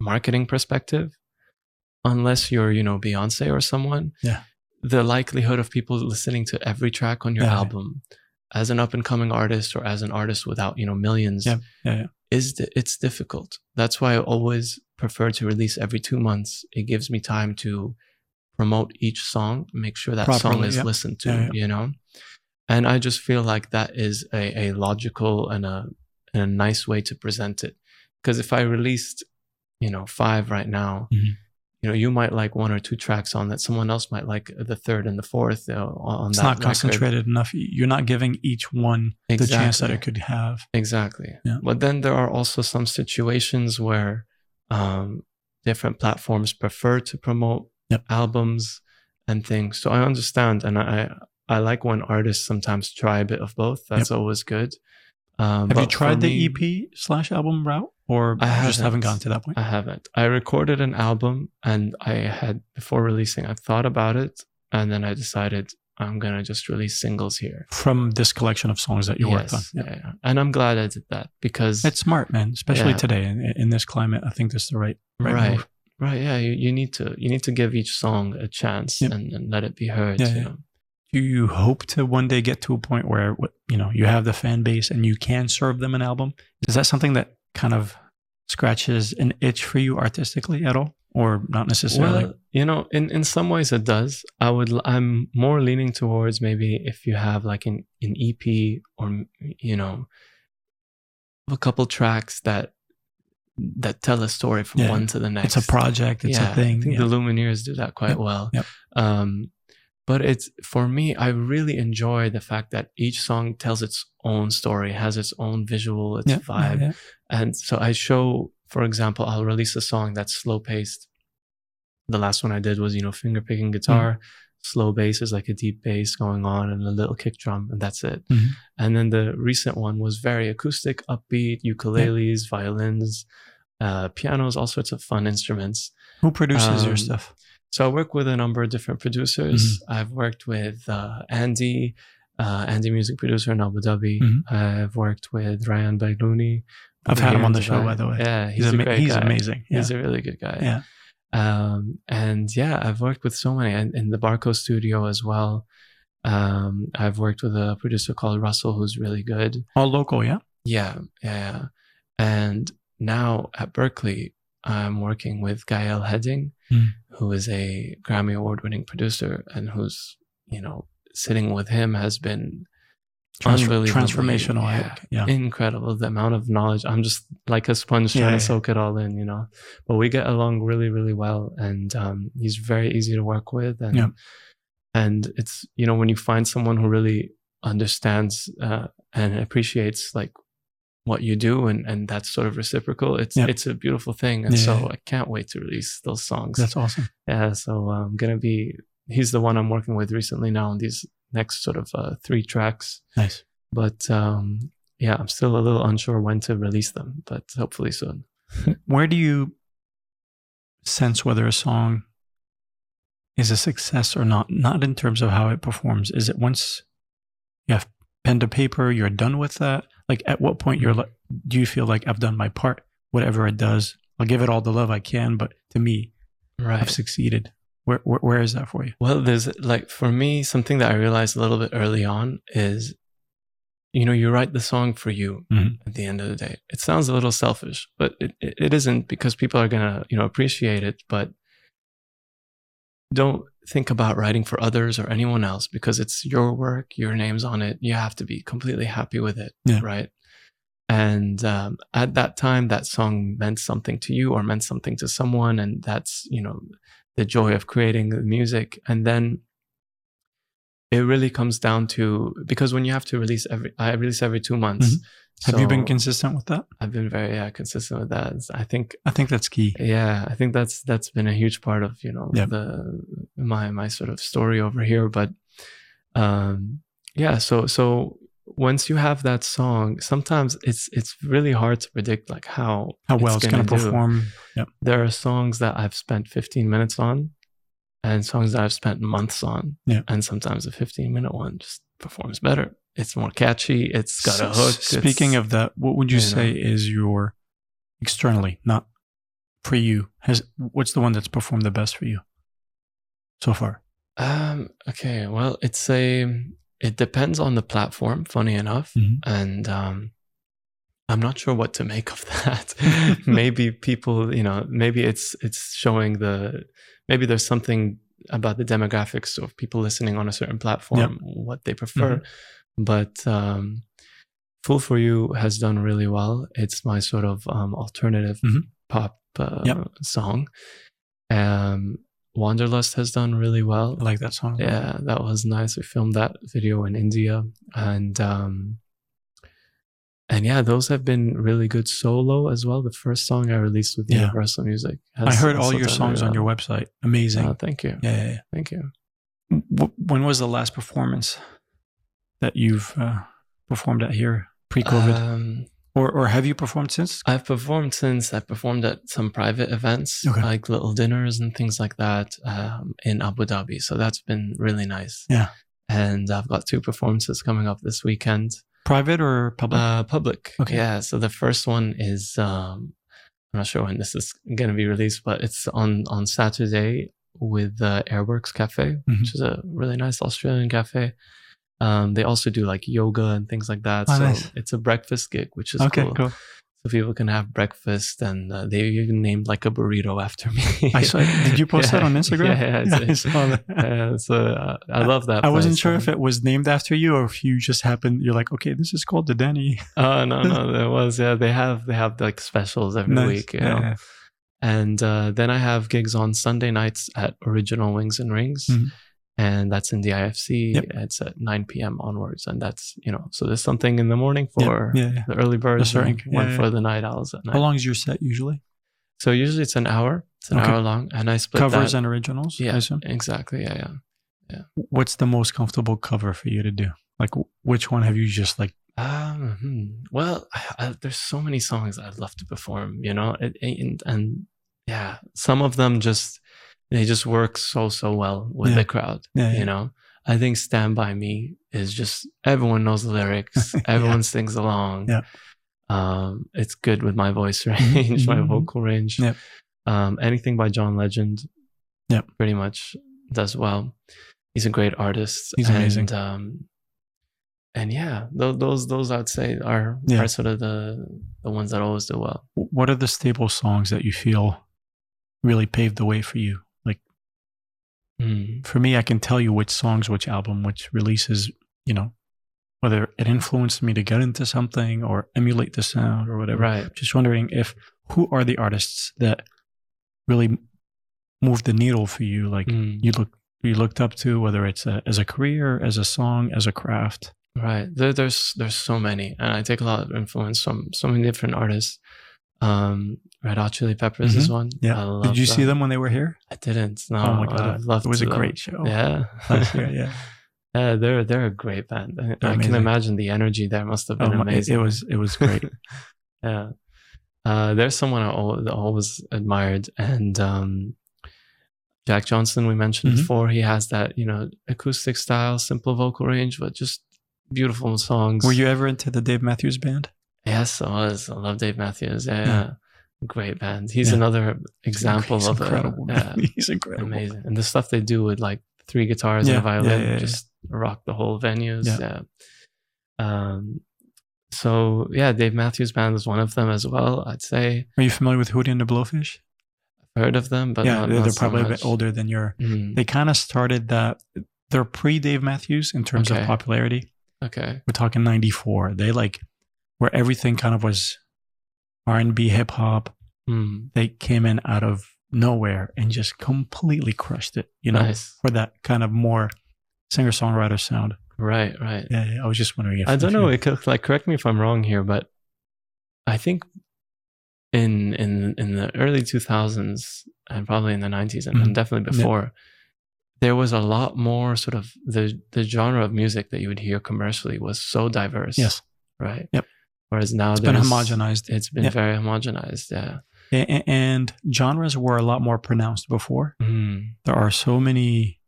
marketing perspective unless you're you know beyonce or someone Yeah. the likelihood of people listening to every track on your Yeah. album as an up and coming artist or as an artist without you know millions Yeah, yeah, yeah. is di- it's difficult that's why i always prefer to release every two months it gives me time to promote each song make sure that song is yeah. listened to Yeah, you know and i just feel like that is a, a logical and a, and a nice way to present it because if i released you know five right now Mhm. You know you might like one or two tracks on that someone else might like the third and the fourth uh, on It's that not record. concentrated enough. You're not giving each one the chance that it could have. Exactly. Yeah. But then there are also some situations where um, different platforms prefer to promote Yep. albums and things. So I understand, and I I like when artists sometimes try a bit of both. That's always good. Um, Have you tried the me, EP slash album route, or I just haven't gone to that point? I haven't. I recorded an album, and I had before releasing, I thought about it, and then I decided I'm gonna just release singles here. From this collection of songs that you worked on. Yes, yeah, yeah. and I'm glad I did that because It's smart, man. Especially Yeah. today in, in this climate. I think this is the right right. right move. right yeah you, you need to you need to give each song a chance Yep. and, and let it be heard Yeah, you yeah. know? Do you hope to one day get to a point where you know you have the fan base and you can serve them an album? Is that something that kind of scratches an itch for you artistically at all, or not necessarily? well you know in in some ways it does i would i'm more leaning towards maybe if you have like an an ep or you know a couple tracks that that tell a story from Yeah. one to the next it's a project. It's yeah, a thing. I think yeah. the Lumineers do that quite Yep, well. yep. Um, but it's for me, I really enjoy the fact that each song tells its own story, has its own visual, its Yeah, vibe. yeah, yeah. And so I show, for example, I'll release a song that's slow paced. The last one I did was, you know, finger picking guitar, slow bass is like a deep bass going on and a little kick drum, and that's it. Mhm. And then the recent one was very acoustic, upbeat, ukuleles, violins, uh, pianos, all sorts of fun instruments. Who produces your Um, stuff? So I work with a number of different producers. I've worked with uh, Andy, uh, Andy, music producer in Abu Dhabi. Mhm. I've worked with Ryan Bailouni. I've had him on the show, by the way. Yeah, he's, He's, ama- he's amazing. Yeah. He's a really good guy. yeah. Um, and yeah, I've worked with so many, and in the Barco studio as well. Um, I've worked with a producer called Russell, who's really good. All local, yeah. Yeah, yeah. yeah. And now at Berklee, I'm working with Gael Hedding, Mm. who is a Grammy Award winning producer and who's, you know, sitting with him has been Transformational. Yeah. Yeah. incredible. The amount of knowledge. I'm just like a sponge trying yeah. to soak it all in, you know. But we get along really, really well. And um, he's very easy to work with. And, and it's, you know, when you find someone who really understands uh, and appreciates like what you do and, and that's sort of reciprocal, it's, it's a beautiful thing. And Yeah, so yeah. I can't wait to release those songs. That's awesome. Yeah, so I'm gonna be. He's the one I'm working with recently now on these next sort of uh, three tracks. Nice. But um, yeah, I'm still a little unsure when to release them, but hopefully soon. Where do you sense whether a song is a success or not? Not in terms of how it performs. Is it once you have pen to paper, you're done with that? Like at what point you're like, do you feel like I've done my part? Whatever it does, I'll give it all the love I can. But to me, Right. I've succeeded. Where, where where is that for you? Well, there's like for me something that I realized a little bit early on is, you know, you write the song for you Mhm. at the end of the day. It sounds a little selfish, but it, it, it isn't because people are gonna you know appreciate it. But don't think about writing for others or anyone else because it's your work, your name's on it. You have to be completely happy with it, Yeah. right? and um, at that time that song meant something to you or meant something to someone and that's you know the joy of creating the music and then it really comes down to because when you have to release every i release every two months Mhm. Have you been consistent with that? i've been very yeah, consistent with that i think I think that's key. yeah i think that's that's been a huge part of you know Yep. the my my sort of story over here but um yeah so so once you have that song sometimes it's it's really hard to predict like how How well it's, going to perform. Yep. there are songs that i've spent 15 minutes on and songs that i've spent months on Yeah. and sometimes a 15 minute one just performs better it's more catchy It's got a hook Speaking of that, what would you you know. say is your externally, not for you? Has what's the one that's performed the best for you so far? Um, okay, well, it's a it depends on the platform, funny enough. Mhm. And um I'm not sure what to make of that. maybe people, you know, maybe it's it's showing the maybe there's something about the demographics of people listening on a certain platform, what they prefer. Mm-hmm. But um Fool for You has done really well. It's my sort of um alternative Mhm. pop uh, Yep. song. Um Wanderlust has done really well I like that song. yeah that was nice we filmed that video in india and um and yeah those have been really good solo as well the first song i released with Yeah. universal music I heard all your songs on your website. Amazing. Oh, thank you yeah, yeah, yeah. thank you when was the last performance that you've uh, performed at here pre-COVID, um, or or have you performed since? i've performed since I've performed at some private events Okay. like little dinners and things like that um, in abu dhabi so that's been really nice Yeah. and i've got two performances coming up this weekend Private or public? Uh, public. Okay. Yeah. So the first one is um, I'm not sure when this is going to be released, but it's on on Saturday with the Airworks Cafe, Mhm. which is a really nice Australian cafe. Um, they also do like yoga and things like that. Oh, so nice. it's a breakfast gig, which is okay, cool. cool. So people can have breakfast, and uh, they even named like a burrito after me. I saw. Did you post that on Instagram? Yeah, yeah, I saw that. yeah, so uh, I love that. I wasn't sure so- if it was named after you or if you just happened. You're like, okay, this is called the Denny. Oh no, no, there was. Yeah, they have they have like specials every Nice. week. You Yeah, know? yeah. And uh, then I have gigs on Sunday nights at Original Wings and Rings. Mhm. And that's in the IFC. Yep. It's at 9 p.m. onwards. And that's, you know, so there's something in the morning for yeah, yeah. the early birds certain- and one yeah, for the night owls at night. How long is your set usually? So usually it's an hour. It's an Okay. hour long. And I split Covers that. and originals. I yeah, assume? exactly. Yeah, yeah. yeah. What's the most comfortable cover for you to do? Like, which one have you just like? Um, hmm. well, I, I, there's so many songs I'd love to perform, you know, it, and, and yeah, some of them just they just work so so well with Yeah. the crowd. Yeah, yeah. You know, I think "Stand by Me" is just everyone knows the lyrics, Yeah. everyone sings along. Yeah. Um, it's good with my voice range, my Mhm. vocal range. Yep. Um, anything by John Legend, Yep. pretty much does well. He's a great artist. He's amazing. And, um, and yeah, those those those I'd say are Yeah. are sort of the the ones that always do well. What are the staple songs that you feel really paved the way for you? Mm. for me, I can tell you which songs, which album, which releases. You know, whether it influenced me to get into something or emulate the sound or whatever. Right. Just wondering if who are the artists that really moved the needle for you? Like Mm. you look you looked up to, whether it's a, as a career, as a song, as a craft. Right. There, there's there's so many, and I take a lot of influence from so many different artists. Um, Red Hot Chili Peppers is one. I Yeah. Did you see them when they were here? I didn't. No. oh my god, loved it was a to, though. great show. Yeah. Last year, yeah. Yeah, they're they're a great band. I, I can imagine the energy there must have Oh been it- amazing. it was it was great. yeah. Uh, there's someone I always, admired, and um, Jack Johnson we mentioned Mhm. before. He has that you know acoustic style, simple vocal range, but just beautiful songs. Were you ever into the Dave Matthews Band? Yes, I was. I love Dave Matthews. Yeah, Yeah. great band. He's Yeah. another example He's of incredible. a yeah, He's incredible. amazing. And the stuff they do with like three guitars and a violin just rock the whole venues. Yeah. Um. So yeah, Dave Matthews Band is one of them as well. I'd say Are you familiar with Hootie and the Blowfish? I've heard of them, but yeah, not, they're, not they're so probably a bit older than your. Mm, They kind of started that. They're pre Dave Matthews in terms Okay. of popularity. okay. We're talking '94. They like where everything kind of was R&B, hip hop. Mm, They came in out of nowhere and just completely crushed it, you know, nice. for that kind of more singer-songwriter sound. Right, right. Yeah, yeah, I was just wondering if I don't know. It could, like, correct me if I'm wrong here, but I think in in in the early 2000s and probably in the 90s and, Mhm. and definitely Yeah. before, there was a lot more sort of the the genre of music that you would hear commercially was so diverse. Yes. Right. Yep. Whereas now It's been homogenized. It's been Yep. very homogenized. Yeah. And genres were a lot more pronounced before. Mm, There are so many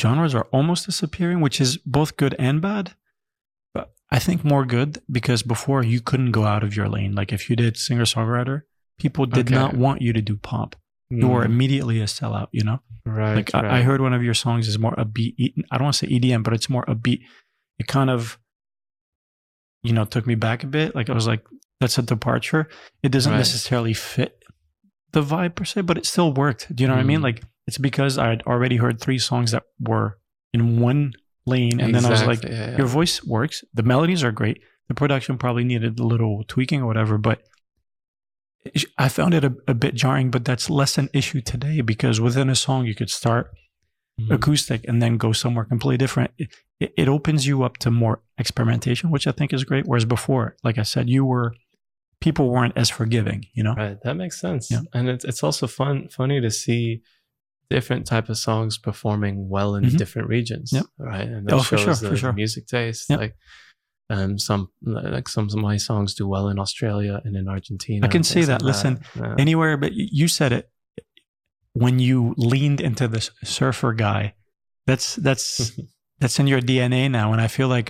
genres are almost disappearing, which is both good and bad. But I think more good because before you couldn't go out of your lane. Like if you did singer songwriter, people did Okay. not want you to do pop. You were mm, immediately a sellout. You know, right. like I, I heard one of your songs is more a beat. I don't want to say EDM, but it's more a beat. It kind of, you know, took me back a bit. Like I was like, that's a departure. It doesn't Right. necessarily fit the vibe per se, but it still worked. Do you know what I mean? Mm. Like it's because I had already heard three songs that were in one lane, and then I was like, yeah, yeah. your voice works. The melodies are great. The production probably needed a little tweaking or whatever, but I found it a, a bit jarring. But that's less an issue today because within a song you could start Mhm. acoustic and then go somewhere completely different. It, it opens you up to more experimentation, which I think is great. Whereas before, like I said, you were people weren't as forgiving. You know, Right, that makes sense. Yeah. And it's it's also fun funny to see different type of songs performing well in Mhm. different regions. Yep. Right. And that Oh, for shows sure, the, for sure. music taste. Yep. Like um some like some of my songs do well in Australia and in Argentina. I can see that. like Listen, Yeah. anywhere, but you said it when you leaned into the surfer guy. That's that's that's in your DNA now, and I feel like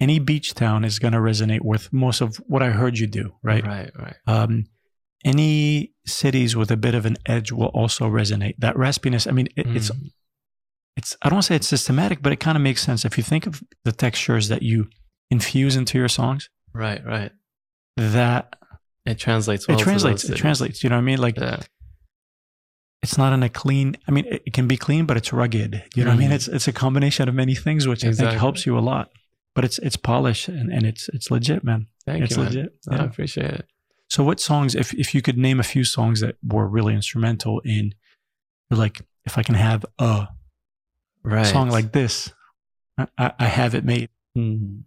any beach town is going to resonate with most of what I heard you do. Right. Right, right. Um, any cities with a bit of an edge will also resonate. That raspiness. I mean, it, it's Mm, it's I don't say it's systematic, but it kind of makes sense if you think of the textures that you infuse into your songs. right, right. That It translates well. it translates. It translates. You know what I mean? Like Yeah. it's not in a clean. I mean, it, can be clean, but it's rugged. You know what I mean? Mhm. It's it's a combination of many things, which I think helps you a lot. But it's it's polished and, and it's it's legit, man. Thank it's you. Man. legit. I Yeah. appreciate it. So, what songs, if if you could name a few songs that were really instrumental in, like, if I can have a Right. song like this, I, I I have it made. Mm.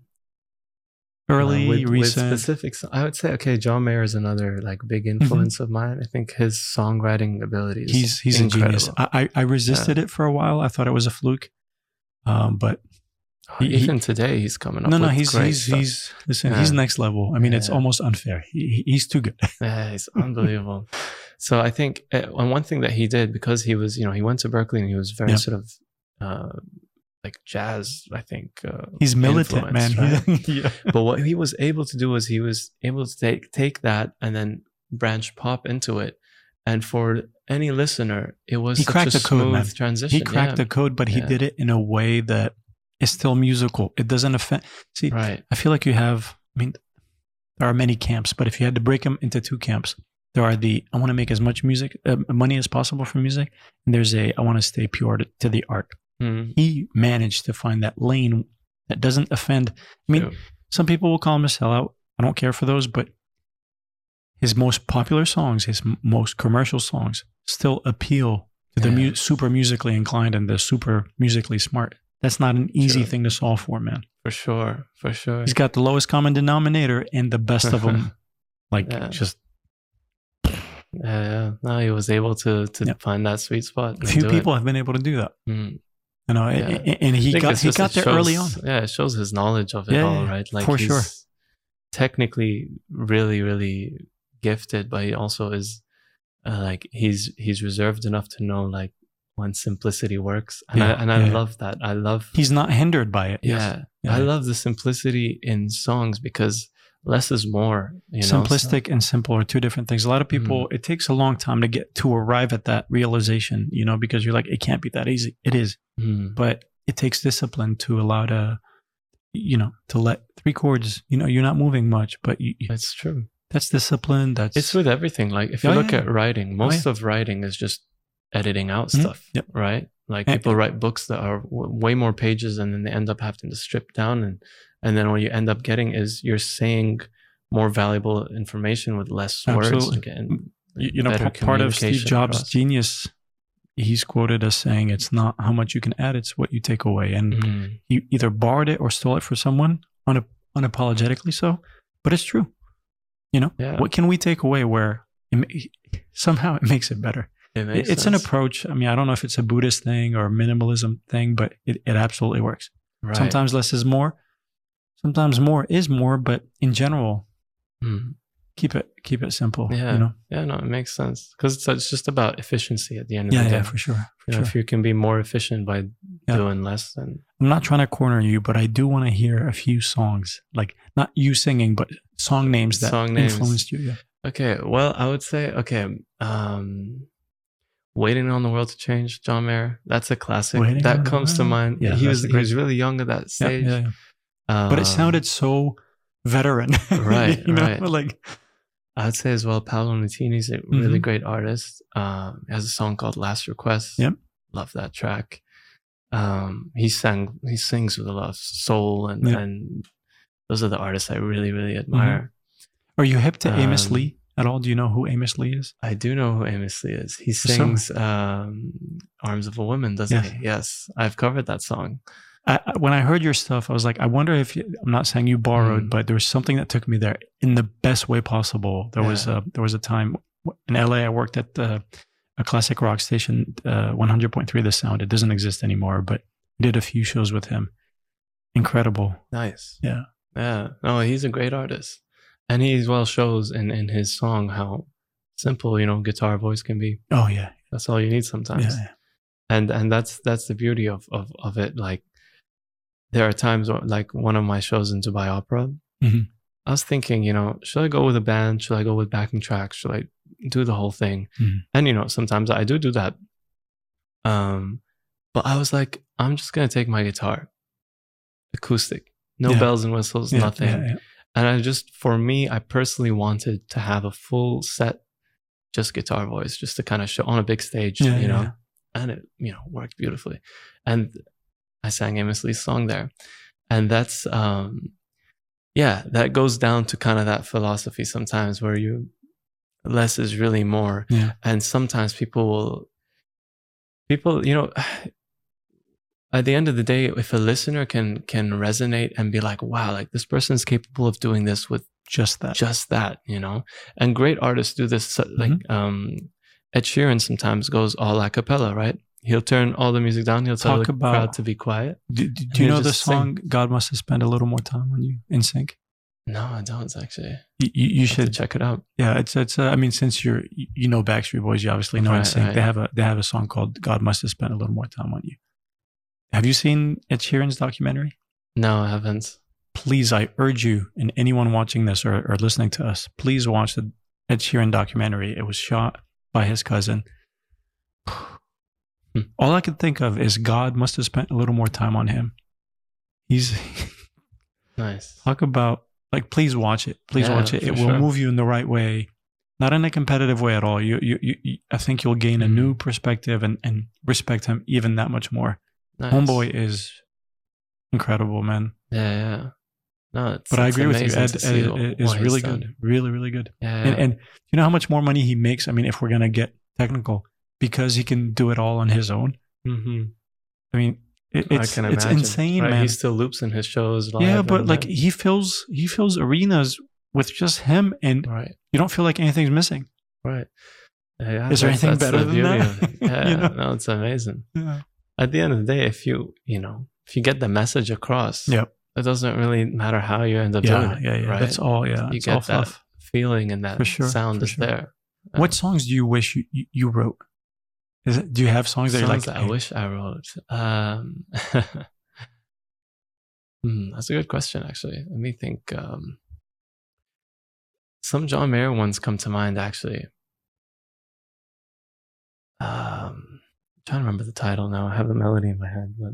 Early, Uh, with, with recent. specifics, I would say okay. John Mayer is another like big influence of mine. I think his songwriting abilities. he's he's incredible. I, I I resisted it for a while. I thought it was a fluke, um, but he- he- Even today, he's coming up. no, no, he's he's stuff. he's listen. He's next level. I mean, it's almost unfair. He, he- he's too good. Yeah, he's unbelievable. so I think, uh, and one thing that he did because he was, you know, he went to Berklee and he was very Yeah. sort of uh, like jazz. I think uh, He's militant, man. right? Yeah. but what he was able to do was he was able to take take that and then branch pop into it. And for any listener, it was He such cracked a the code, smooth man. transition. He cracked yeah. the code, but he Yeah. did it in a way that is still musical. It doesn't offend. See, right. I feel like you have, I mean, there are many camps, but if you had to break them into two camps, there are the I want to make as much music, uh, money as possible from music, and there's a I want to stay pure to, to the art. Mm, He managed to find that lane that doesn't offend. I mean, true. some people will call him a sellout. I don't care for those, but his most popular songs, his m- most commercial songs, still appeal to the mu- super musically inclined and the super musically smart. That's not an easy True. thing to solve for, man. for sure, for sure. He's got the lowest common denominator and the best of them. Like Yeah. just Yeah, yeah. No, he was able to to Yep. find that sweet spot. a few do it. people have been able to do that. Mm. You know, Yeah. and, and he got he got there early on. Yeah, it shows his knowledge of it Yeah, all, yeah, right? Like for he's sure. technically really, really gifted, but he also is uh, like he's he's reserved enough to know like when simplicity works, and Yeah, I and I yeah. love that. I love He's not hindered by it. yeah, Yes. Yeah. I love the simplicity in songs because less is more. You know, Simplistic and simple are two different things. A lot of people, Mm. it takes a long time to get to arrive at that realization, you know, because you're like, it can't be that easy. It is. Mm, but it takes discipline to allow to you know to let three chords you know you're not moving much but you, it's true. that's discipline that's It's with everything. Like if you Oh, look at writing, most of writing is just editing out Mhm. stuff, Yep. right? Like And- people write books that are w- way more pages, and then they end up having to strip down, and and then what you end up getting is you're saying more valuable information with less words. Absolutely. And you, you know part of Steve Jobs' across. genius. He's quoted as saying, "It's not how much you can add; it's what you take away." And Mhm. he either borrowed it or stole it for someone, un- unapologetically so. But it's true. You know, Yeah. what can we take away where it, ma- somehow it makes it better? It it's an approach. I mean, I don't know if it's a Buddhist thing or a minimalism thing, but it, it absolutely works. Right. Sometimes less is more. Sometimes more is more, but in general, Mm. keep it keep it simple. Yeah. You know? Yeah, no, it makes sense because it's, it's just about efficiency at the end of Yeah, the day. yeah, for sure. For You know. If you can be more efficient by Yeah. doing less, then I'm not trying to corner you, but I do want to hear a few songs, like not you singing, but song names that Song names. influenced you. Yeah. okay. Well, I would say okay. Um, Waiting on the world to change, John Mayer. That's a classic. Waiting that comes to mind. Yeah, he was he was- really young at that Yeah, stage. yeah, yeah. But it Um, sounded so veteran. Right, you know, right. like I'd say as well, Paolo Nutini's a really Mhm. great artist. Um, he has a song called Last Request. Yep. Love that track. Um, he sang, he sings with a lot of soul, and Yeah. and those are the artists I really, really admire. are you hip to Amos Um, Lee at all? Do you know who Amos Lee is? I do know who Amos Lee is. He So- sings um, "Arms of a Woman," doesn't Yes. he? Yes, I've covered that song. I, when I heard your stuff, I was like, I wonder if you, I'm not saying you borrowed, Mm. but there was something that took me there in the best way possible. There was a there was a time in LA. I worked at the, a classic rock station, uh, 100.3 The Sound. It doesn't exist anymore, but did a few shows with him. Incredible. Nice. Yeah. Yeah. No, he's a great artist, and he as well shows in in his song how simple you know guitar voice can be. Oh yeah, That's all you need sometimes. yeah, yeah. and and that's that's the beauty of of of it like there are times where, like one of my shows in dubai opera Mhm. i was thinking you know should i go with a band should i go with backing tracks should i do the whole thing Mhm. and you know sometimes i do do that um but i was like i'm just gonna take my guitar acoustic no Yeah. bells and whistles Yeah, nothing yeah. And I just, for me, I personally wanted to have a full set, just guitar voice, just to kind of show on a big stage, Yeah, you know, yeah. and it, you know, worked beautifully. And I sang Amos Lee's song there. And that's, um, yeah, that goes down to kind of that philosophy sometimes where you, less is really more. And sometimes people will, people, you know, at the end of the day, if a listener can can resonate and be like, wow, like this person's capable of doing this with Just that. just that, you know. And great artists do this. Like Mm-hmm. um, Ed Sheeran sometimes goes all a cappella, right? He'll turn all the music down. He'll tell Talk the about- crowd to be quiet. do, do- do you know the just sing. song "God Must Have Spent a Little More Time on You" NSYNC? No, I don't actually. You, you, you should check it out. Yeah, it's it's. Uh, I mean, since you're you you know Backstreet Boys, you obviously know Right, NSYNC. right. They have a they have a song called "God Must Have Spent a Little More Time on You." Have you seen Ed Sheeran's documentary? No, I haven't. Please, I urge you and anyone watching this or, or listening to us, please watch the Ed Sheeran documentary. It was shot by his cousin. Hmm. All I could think of is God must have spent a little more time on him. He's Nice. talk about like please watch it please Yeah, watch it it will sure. move you in the right way not in a competitive way at all you you, you, i think you'll gain a Mhm. new perspective and and respect him even that much more nice. homeboy is incredible man Yeah, yeah. No, it's, but i agree with you ed, ed, Ed is really done. good really really good Yeah, and, and you know how much more money he makes i mean if we're gonna get technical because he can do it all on his own Mhm. i mean it, I it's can it's insane Right, man He still loops in his shows. Live yeah but like that- he fills he fills arenas with just him and right, you don't feel like anything's missing right. Yeah, Is there anything better the than that? Yeah, You know? no, it's amazing. yeah At the end of the day, if you you know if you get the message across, Yep. it doesn't really matter how you end up yeah, doing it. yeah, yeah. Right? That's all. Yeah, you it's all get that fluff. feeling and that For sure, sound is sure. there. What songs do you wish you, you, you wrote? Is it? Do you have songs that you're like? that I wish I wrote? Um, hmm, that's a good question, actually. Let me think. Um, some John Mayer ones come to mind, actually. Um, trying to remember the title now. I have the melody in my head, but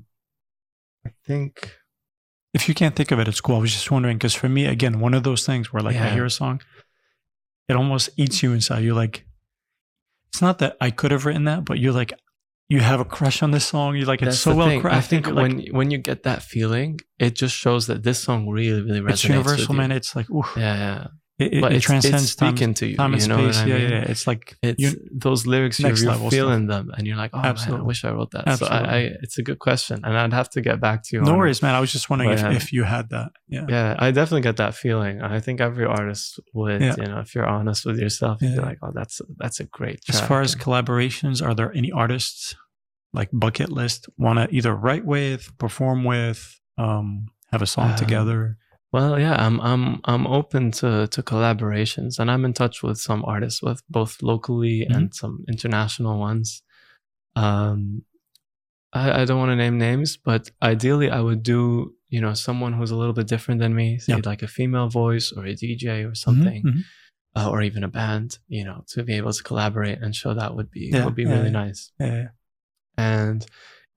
I think If you can't think of it, it's cool. I was just wondering because for me, again, one of those things where like I hear a song, it almost eats you inside. You're like, it's not that I could have written that, but you're like, you have a crush on this song. You're like, it's so well crafted. I think like, when when you get that feeling, it just shows that this song really, really resonates. it's universal, with you. man. It's like. Yeah, yeah. It, it, but it transcends it's time, speaking to you. time and you know space. I yeah, mean? yeah, yeah. It's like It's you- those lyrics. You're, you're feeling them, and you're like, "Oh man, I wish I wrote that." So I, I, it's a good question, and I'd have to get back to you. no on it. worries, man. I was just wondering But, if, um, if you had that. Yeah. Yeah, I definitely get that feeling. I think every artist would. Yeah. You know, if you're honest with yourself, you'd be like, "Oh, that's that's a great." As far as collaborations, are there any artists like bucket list want to either write with, perform with, um, have a song Um, together? Well, yeah, I'm I'm I'm open to to collaborations, and I'm in touch with some artists, with both locally Mhm. and some international ones. Um, I, I don't want to name names, but ideally, I would do you know someone who's a little bit different than me, say Yeah. like a female voice or a DJ or something, Mhm, mhm. uh, or even a band. You know, to be able to collaborate and show that would be Yeah, would be yeah, really yeah. nice. Yeah, And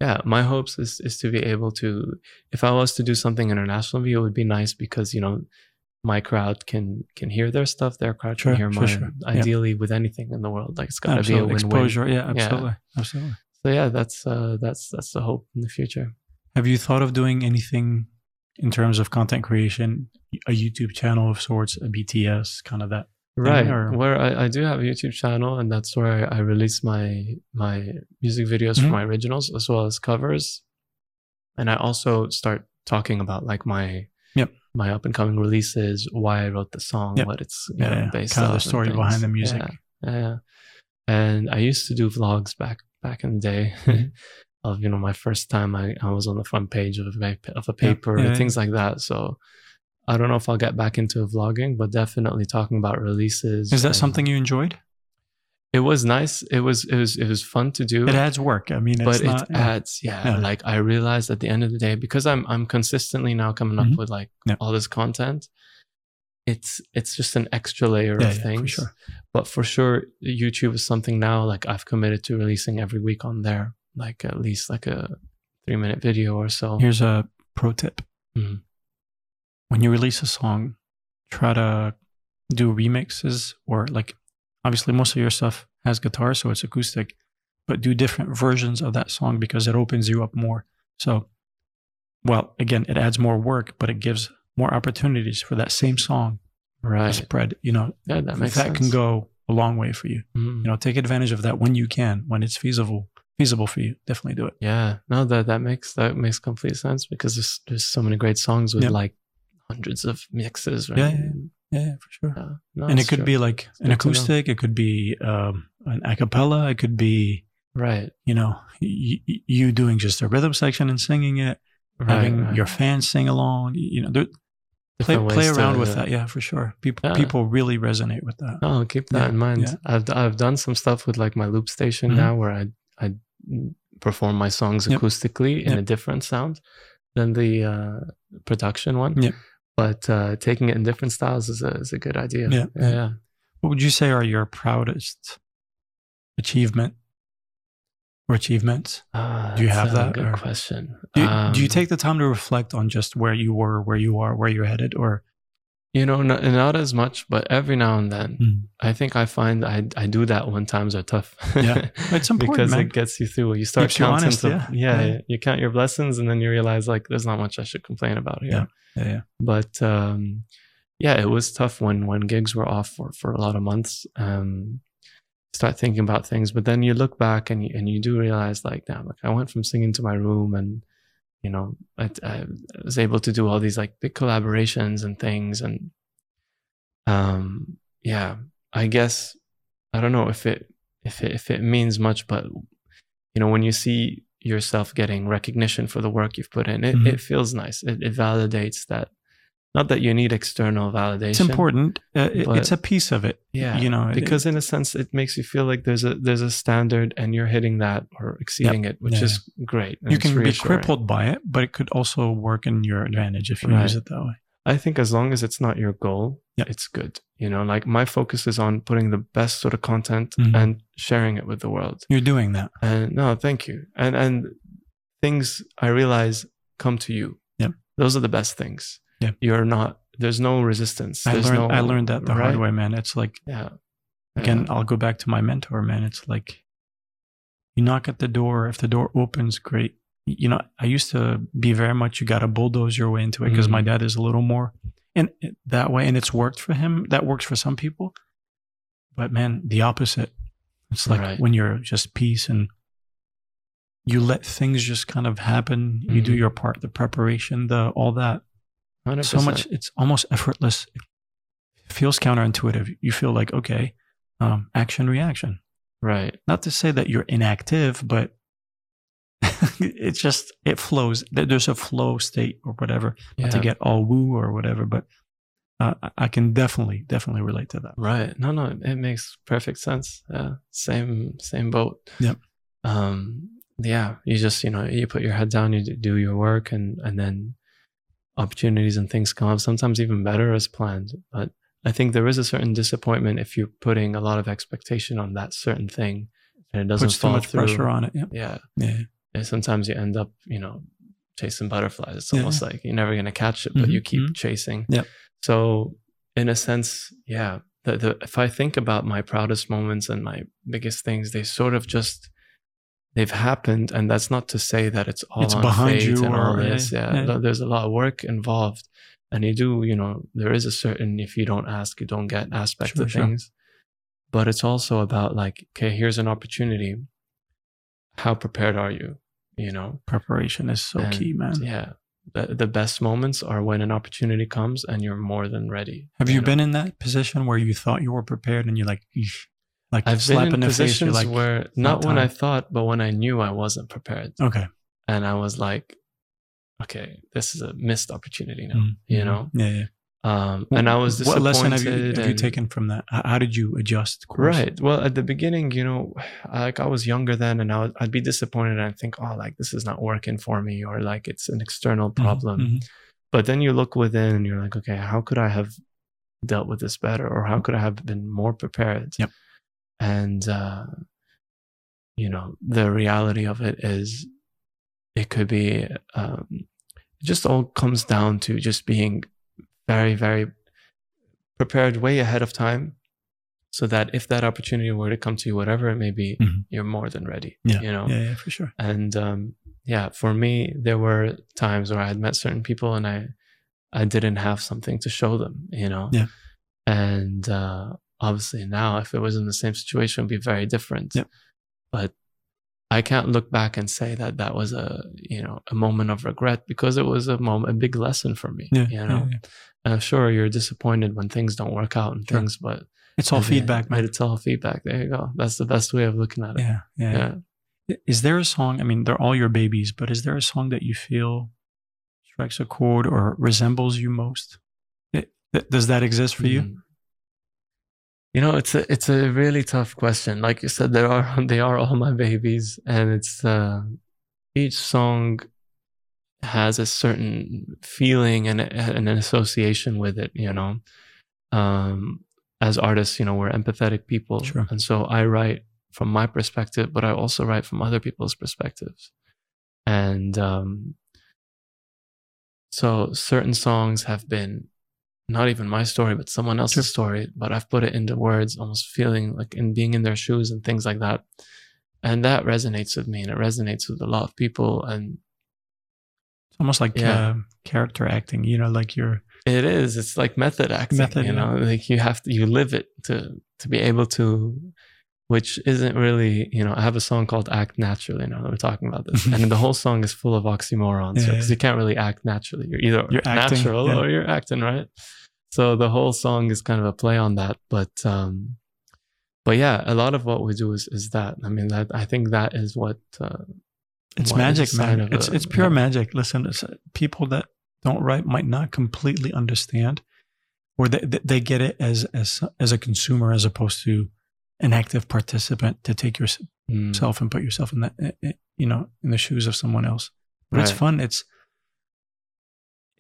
yeah, my hopes is is to be able to, if I was to do something internationally, it would be nice because you know, my crowd can can hear their stuff, their crowd Sure, can hear sure, mine. sure. Yeah. Ideally, with anything in the world, like it's got to be a win-win. Exposure. Yeah, absolutely. Absolutely. So yeah, that's uh, that's that's the hope in the future. Have you thought of doing anything in terms of content creation, a YouTube channel of sorts, a BTS, kind of that? Right, or- where I, I do have a YouTube channel, and that's where I release my my music videos Mhm. for my originals as well as covers. And I also start talking about like my Yep. my up and coming releases, why I wrote the song, Yep. what it's you Yeah, know, yeah. based Kind of the story behind the music. Yeah, yeah. And I used to do vlogs back back in the day. Mhm. of you know my first time I, I was on the front page of a of a paper yeah, and things like that. So I don't know if I'll get back into vlogging, but definitely talking about releases. Is that and- something you enjoyed? It was nice. It was it was it was fun to do. It adds work. I mean, it's but not. it adds, yeah, Yeah. Like I realized at the end of the day, because I'm I'm consistently now coming up Mhm. with like Yeah. all this content. It's it's just an extra layer Yeah, of things. for sure. But for sure, YouTube is something now like I've committed to releasing every week on there, like at least like a three minute video or so. Here's a pro tip. Mhm. When you release a song, try to do remixes or like obviously most of your stuff has guitar, so it's acoustic, but do different versions of that song because it opens you up more. So, well, again, it adds more work, but it gives more opportunities for that same song Right. to spread. You know, Yeah, that that, makes can go a long way for you. Mhm. You know, take advantage of that when you can, when it's feasible, feasible for you. Definitely do it. Yeah, no, that that makes that makes complete sense because there's there's so many great songs with Yep. like hundreds of mixes, right? Yeah, yeah, Yeah, yeah, for sure. Yeah. No, and it could true. be like an to know. acoustic it could be um, an a cappella it could be right, you know y- y- you doing just a rhythm section and singing it right, having right. your fans sing along you know play, play around with that yeah for sure people people really resonate with that Oh, keep that in mind. I've I've done some stuff with like my loop station Mhm. now where I I perform my songs Yep. acoustically in Yep. a different sound than the uh, production one. Yep. But uh, taking it in different styles is a is a good idea. Yeah, yeah. yeah. what would you say are your proudest achievement or achievements Ah, Do you have that, Good or- question. do you, do you Um, take the time to reflect on just where you were where you are where you're headed or You know, not, not as much, but every now and then, Mm. I think I find I I do that when times are tough. Yeah. It's important, because man. it gets you through. You start Keeps you counting. honest, some- yeah. yeah, Yeah. you count your blessings, and then you realize like there's not much I should complain about here. Yeah. yeah, yeah. But um, yeah, it was tough when when gigs were off for for a lot of months. Um, start thinking about things, but then you look back and you, and you do realize like, damn, like I went from singing to my room and you know I, I was able to do all these like big collaborations and things and um yeah i guess i don't know if it if it if it means much but you know when you see yourself getting recognition for the work you've put in it, Mhm. it feels nice it, it validates that not that you need external validation it's important uh, it- it's a piece of it yeah you know it- because in a sense it makes you feel like there's a there's a standard and you're hitting that or exceeding it which Yeah. is great you can be crippled by it, but it could also work in your advantage if you Right. use it that way. I think as long as it's not your goal, Yeah. it's good. You know, like my focus is on putting the best sort of content Mhm. and sharing it with the world. You're doing that. And no, thank you. And and things I realize come to you. Yeah. Those are the best things. Yeah. You're not there's no resistance. I There's learned no I learned that the hard way, man. It's like Yeah. again, Yeah. I'll go back to my mentor, man. It's like you knock at the door. If the door opens, great. You know, I used to be very much you got to bulldoze your way into it because Mhm. my dad is a little more. in in that way, and it's worked for him. That works for some people, but man, the opposite. It's like Right. when you're just peace and you let things just kind of happen. You do Mhm. your part, the preparation, the all that. 100%. So much. It's almost effortless. It feels counterintuitive. You feel like okay, um, action reaction. Right. Not to say that you're inactive, but it's just it flows. There's a flow state or whatever. Yeah. Not to get all woo or whatever, but uh, I- can definitely definitely relate to that. Right. No, no, it makes perfect sense. Yeah. Same, same boat. Yep. Um, yeah. You just, you know, you put your head down, you do your work and, and then opportunities and things come up, sometimes even better as planned. But I think there is a certain disappointment if you're putting a lot of expectation on that certain thing and it doesn't Puts too much through. pressure on it. Yeah, Yeah. yeah. And sometimes you end up, you know, chasing butterflies. It's Yeah. almost like you're never going to catch it, but Mhm, you keep mhm. chasing. Yeah. So, in a sense, yeah, the, the, if I think about my proudest moments and my biggest things, they sort of just they've happened, and that's not to say that it's all It's behind you and all or- yeah, this. Yeah, yeah. there's a lot of work involved, and you do, you know, there is a certain if you don't ask, you don't get aspect Sure, of sure. things. But it's also about like, okay, here's an opportunity. How prepared are you? You know, Preparation is so And, key, man. yeah. The, the best moments are when an opportunity comes and you're more than ready. Have you know? been in that position where you thought you were prepared and you're like, like I've slap been in in? Positions like, where not not when I thought, but when I knew I wasn't prepared, okay, and I was like, okay, this is a missed opportunity now. Mhm, You know, yeah, yeah. um, and I was disappointed. What lesson have you, have you taken from that? How, did you adjust? Course? Right. Well, at the beginning, you know, like I was younger then, and I would, I'd be disappointed and I'd think, oh, like this is not working for me, or like it's an external Mhm, problem. mhm. But then you look within and you're like, okay, how could I have dealt with this better? Or how could I have been more prepared? Yep. And, uh, you know, the reality of it is it could be, um, it just all comes down to just being very, very prepared way ahead of time so that if that opportunity were to come to you, whatever it may be, Mhm. you're more than ready. Yeah, You know? yeah, yeah, for sure. and um, yeah for me there were times where i had met certain people and i i didn't have something to show them you know Yeah. and uh, obviously now if it was in the same situation it'd be very different Yeah. but i can't look back and say that that was a you know a moment of regret because it was a moment a big lesson for me Yeah, you know yeah, yeah. Uh, sure you're disappointed when things don't work out and Sure. things but It's all feedback, man. it's all feedback there you go that's the best way of looking at it Yeah, yeah. yeah. Is there a song? I mean, they're all your babies, but is there a song that you feel strikes a chord or resembles you most? It, th- does that exist for you? You know, it's a it's a really tough question. Like you said, there are they are all my babies, and it's uh, each song has a certain feeling and, and an association with it. You know, um, as artists, you know, we're empathetic people, Sure. and so I write from my perspective, but I also write from other people's perspectives, and um, so certain songs have been not even my story, but someone else's Sure. story. But I've put it into words, almost feeling like in being in their shoes and things like that. And that resonates with me and it resonates with a lot of people. And It's almost like Yeah. uh, character acting. You know, like you're it is, it's like method acting, Method, you know, like you have to, you live it to, to be able to, which isn't really, you know, I have a song called Act Naturally now that we're talking about this. and the whole song is full of oxymorons Yeah, because yeah. you can't really act naturally. You're either You're acting, natural yeah. or you're acting, right? So the whole song is kind of a play on that. But um but yeah, a lot of what we do is is that. I mean that I think that is what uh it's what magic, man. It's a- it's pure magic. Listen, it's, uh, people that don't write might not completely understand, or they they- get it as as as a consumer as opposed to an active participant to take yourself Mm, and put yourself in that eh, eh, you know in the shoes of someone else. But it's fun. It's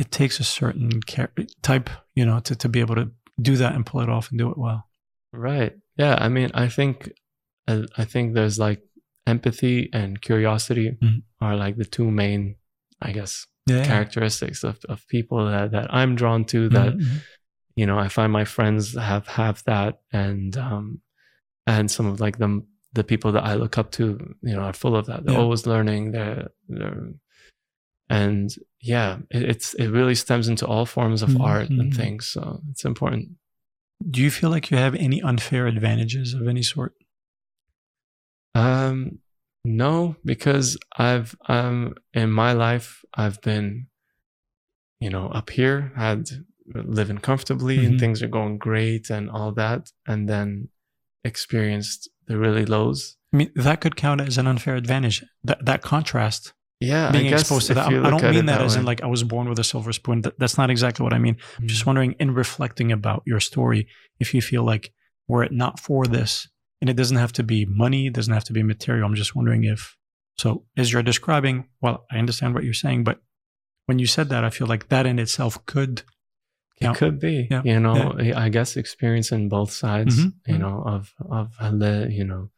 it takes a certain type, you know, to to be able to do that and pull it off and do it well. Right. Yeah. I mean, I think, uh, I think there's like empathy and curiosity Mhm. are like the two main, I guess, Yeah. characteristics of, of people that, that I'm drawn to that, Mhm. you know, I find my friends have, have that and, um, and some of like them, the people that I look up to, you know, are full of that. They're Yeah. always learning. They're, they're, and yeah, it, it's it really stems into all forms of Mhm, art and mhm. things. So it's important. Do you feel like you have any unfair advantages of any sort? Um, no, because I've um in my life I've been, you know, up here, had living comfortably Mhm. and things are going great and all that, and then experienced the really lows. I mean, that could count as an unfair advantage. That that contrast, Yeah, being I guess exposed to that. I don't mean it that, as in like I was born with a silver spoon. That, that's not exactly what I mean. I'm just Mm. wondering, in reflecting about your story, if you feel like were it not for this, and it doesn't have to be money, it doesn't have to be material. I'm just wondering if so. As you're describing, well, I understand what you're saying, but when you said that, I feel like that in itself could. It Yeah. could be, Yeah. you know, I guess experiencing both sides, Mhm. you Mhm. know, of of the, you know,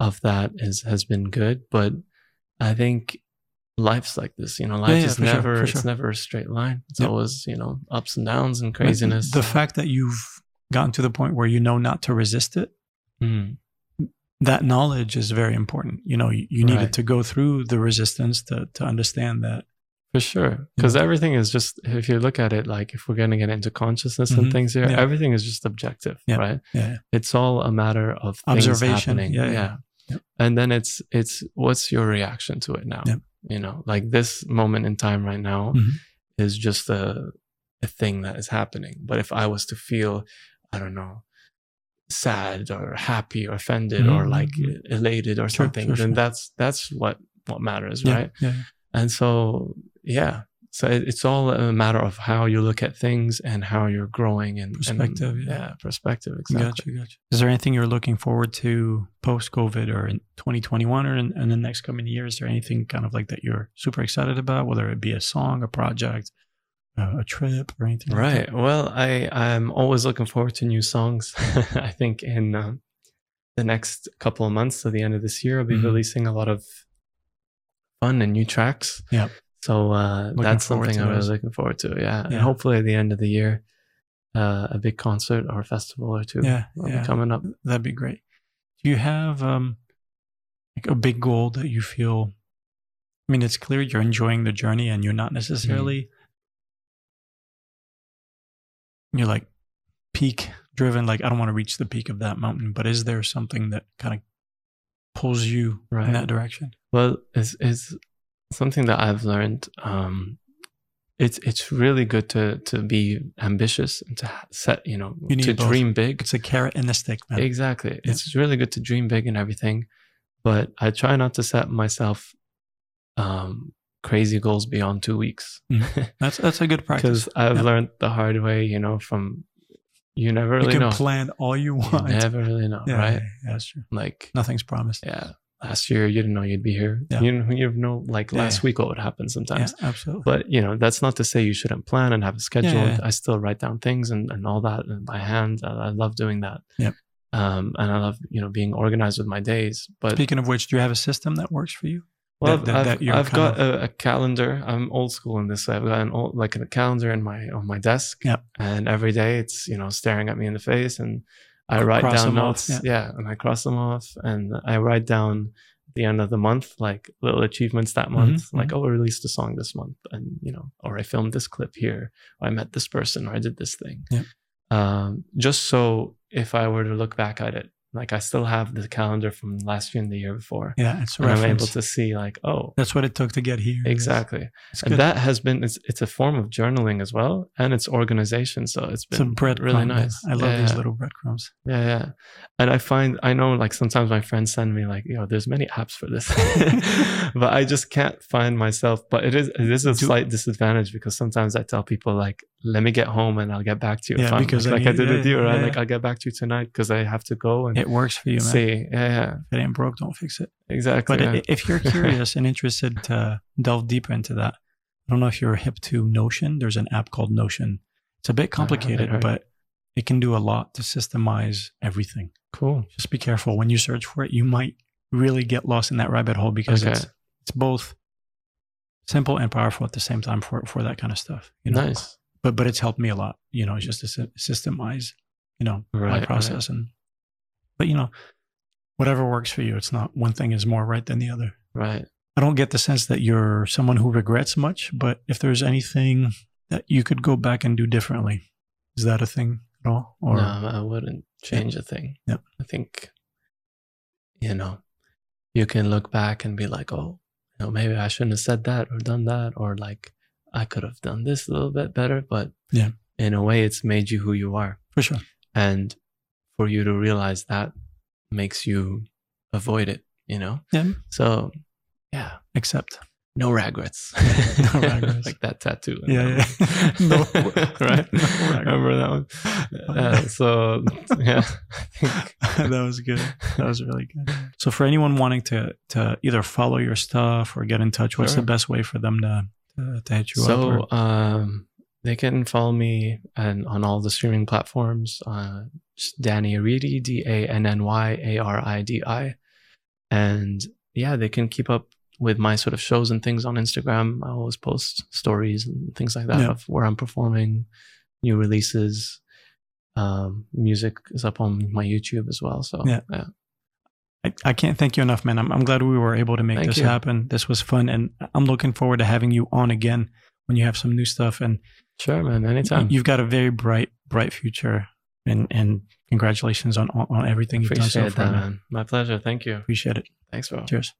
of that is has been good, but I think life's like this, you know, life yeah, is for sure, never—it's never a straight line. It's Yep. always, you know, ups and downs and But craziness. The fact that you've gotten to the point where you know not to resist it, Mm, that knowledge is very important. You know, you, you needed Right. to go through the resistance to to understand that. for sure. Because everything is just if you look at it like if we're gonna get into consciousness Mhm. and things here, Yeah. everything is just objective, Yeah. right? Yeah, It's all a matter of Observation. happening. Yeah, yeah. Yep. And then it's it's what's your reaction to it now? Yep. You know, like this moment in time right now Mhm. is just a a thing that is happening. But if I was to feel, I don't know, sad or happy or offended or Mhm, like elated or Sure, something, sure, then sure. that's that's what what matters, yeah, right? yeah. And so yeah. So it's all a matter of how you look at things and how you're growing and and- Perspective, yeah. perspective exactly. Gotcha, gotcha. Is there anything you're looking forward to post COVID or in 2021 or in, in the next coming years? Is there anything kind of like that you're super excited about, whether it be a song, a project, uh, a trip, or anything? like Right. that? Well, I I'm always looking forward to new songs. I think in um, the next couple of months to the end of this year, I'll be Mhm. releasing a lot of fun and new tracks. Yep. So uh, that's something I was those. looking forward to. Yeah. And hopefully at the end of the year, uh, a big concert or festival or two Yeah, will yeah. be coming up. That'd be great. Do you have um, like a big goal that you feel? I mean, it's clear you're enjoying the journey, and you're not necessarily you're like peak driven. Like I don't want to reach the peak of that mountain, but is there something that kind of pulls you Right. in that direction? Well, it's, it's something that I've learned. Um, it's it's really good to to be ambitious and to set you know You to both. dream big. It's a carrot and a stick, man. Exactly. It's really good to dream big and everything, but I try not to set myself um, crazy goals beyond two weeks That's that's a good practice. because I've Yeah. learned the hard way. You know, from you never really You can know. plan all you You want. never really know, yeah, right? yeah, yeah, that's true. Like, Nothing's promised. yeah, last year you didn't know you'd be here. Yeah. You know, you know, like Yeah, last yeah. week what would happen sometimes. absolutely. But you know, that's not to say you shouldn't plan and have a schedule. I still write down things and, and all that and by hand. I, I love doing that. Yep. Um, and I love you know being organized with my days. But Speaking of which, do you have a system that works for you? well, that- that- I've, that you're I've got a, a calendar. I'm old school in this way. I've got an old like a calendar in my on my desk. Yep. And every day it's you know staring at me in the face, and I write down them off, notes. yeah, and I cross them off, and I write down the end of the month like little achievements that month. Mhm, Like oh, I released a song this month, and you know, or I filmed this clip here, or I met this person, or I did this thing. Yep. Um, just so if I were to look back at it, like I still have the calendar from last year and the year before. Yeah, it's And I'm able to see like, oh, That's what it took to get here. exactly. It's And good. that has been it's, it's a form of journaling as well, and it's organization. So it's been breadcrumb. really man. nice. I love yeah, these yeah. little breadcrumbs. Yeah, yeah. And I find I know like sometimes my friends send me like, you know, there's many apps for this. but I just can't find myself. But it is it is a Do- slight disadvantage because sometimes I tell people like, let me get home and I'll get back to you. Yeah, because I like, I did yeah, with you, right? Like. I'll get back to you tonight because I have to go and It works for you, man. see. Yeah, yeah. If it ain't broke, don't fix it. Exactly. But yeah. if you're curious and interested to delve deeper into that, I don't know if you're hip to Notion. There's an app called Notion. It's a bit ah, complicated, heard. but it can do a lot to systemize everything. cool. Just be careful when you search for it. You might really get lost in that rabbit hole because Okay. it's it's both simple and powerful at the same time for for that kind of stuff. You know, Nice. but but it's helped me a lot. You know, it's just to systemize, you know, Right, my right. process and. But you know, whatever works for you. It's not one thing is more right than the other. Right. I don't get the sense that you're someone who regrets much, but if there's anything that you could go back and do differently, is that a thing at all? Or no, I wouldn't change a thing. Yep. I think, you know, you can look back and be like, oh, you know, maybe I shouldn't have said that or done that, or like I could have done this a little bit better. But Yeah. in a way, it's made you who you are. for sure, And for you to realize that makes you avoid it, you know? Yeah. So, yeah, accept. no regrets. No regrets. like that tattoo. Yeah, yeah. No- right? no. Remember that one? Uh, so, yeah, I think that was good. That was really good. So for anyone wanting to to either follow your stuff or get in touch, what's Sure. the best way for them to to, to hit you up? so um, they can follow me and on all the streaming platforms. Uh, Danny Aridi, D A N N Y A R I D I, and yeah, they can keep up with my sort of shows and things on Instagram. I always post stories and things like that Yeah. of where I'm performing, new releases. Um, music is up on my YouTube as well. So Yeah. I, I can't thank you enough, man. I'm, I'm glad we were able to make Thank this you. happen. This was fun, and I'm looking forward to having you on again when you have some new stuff. And sure, man. Anytime. you've got a very bright, bright future. And and congratulations on on, everything you've done so far. that, man. man. My pleasure. Thank you. Appreciate it. Thanks, bro. Cheers.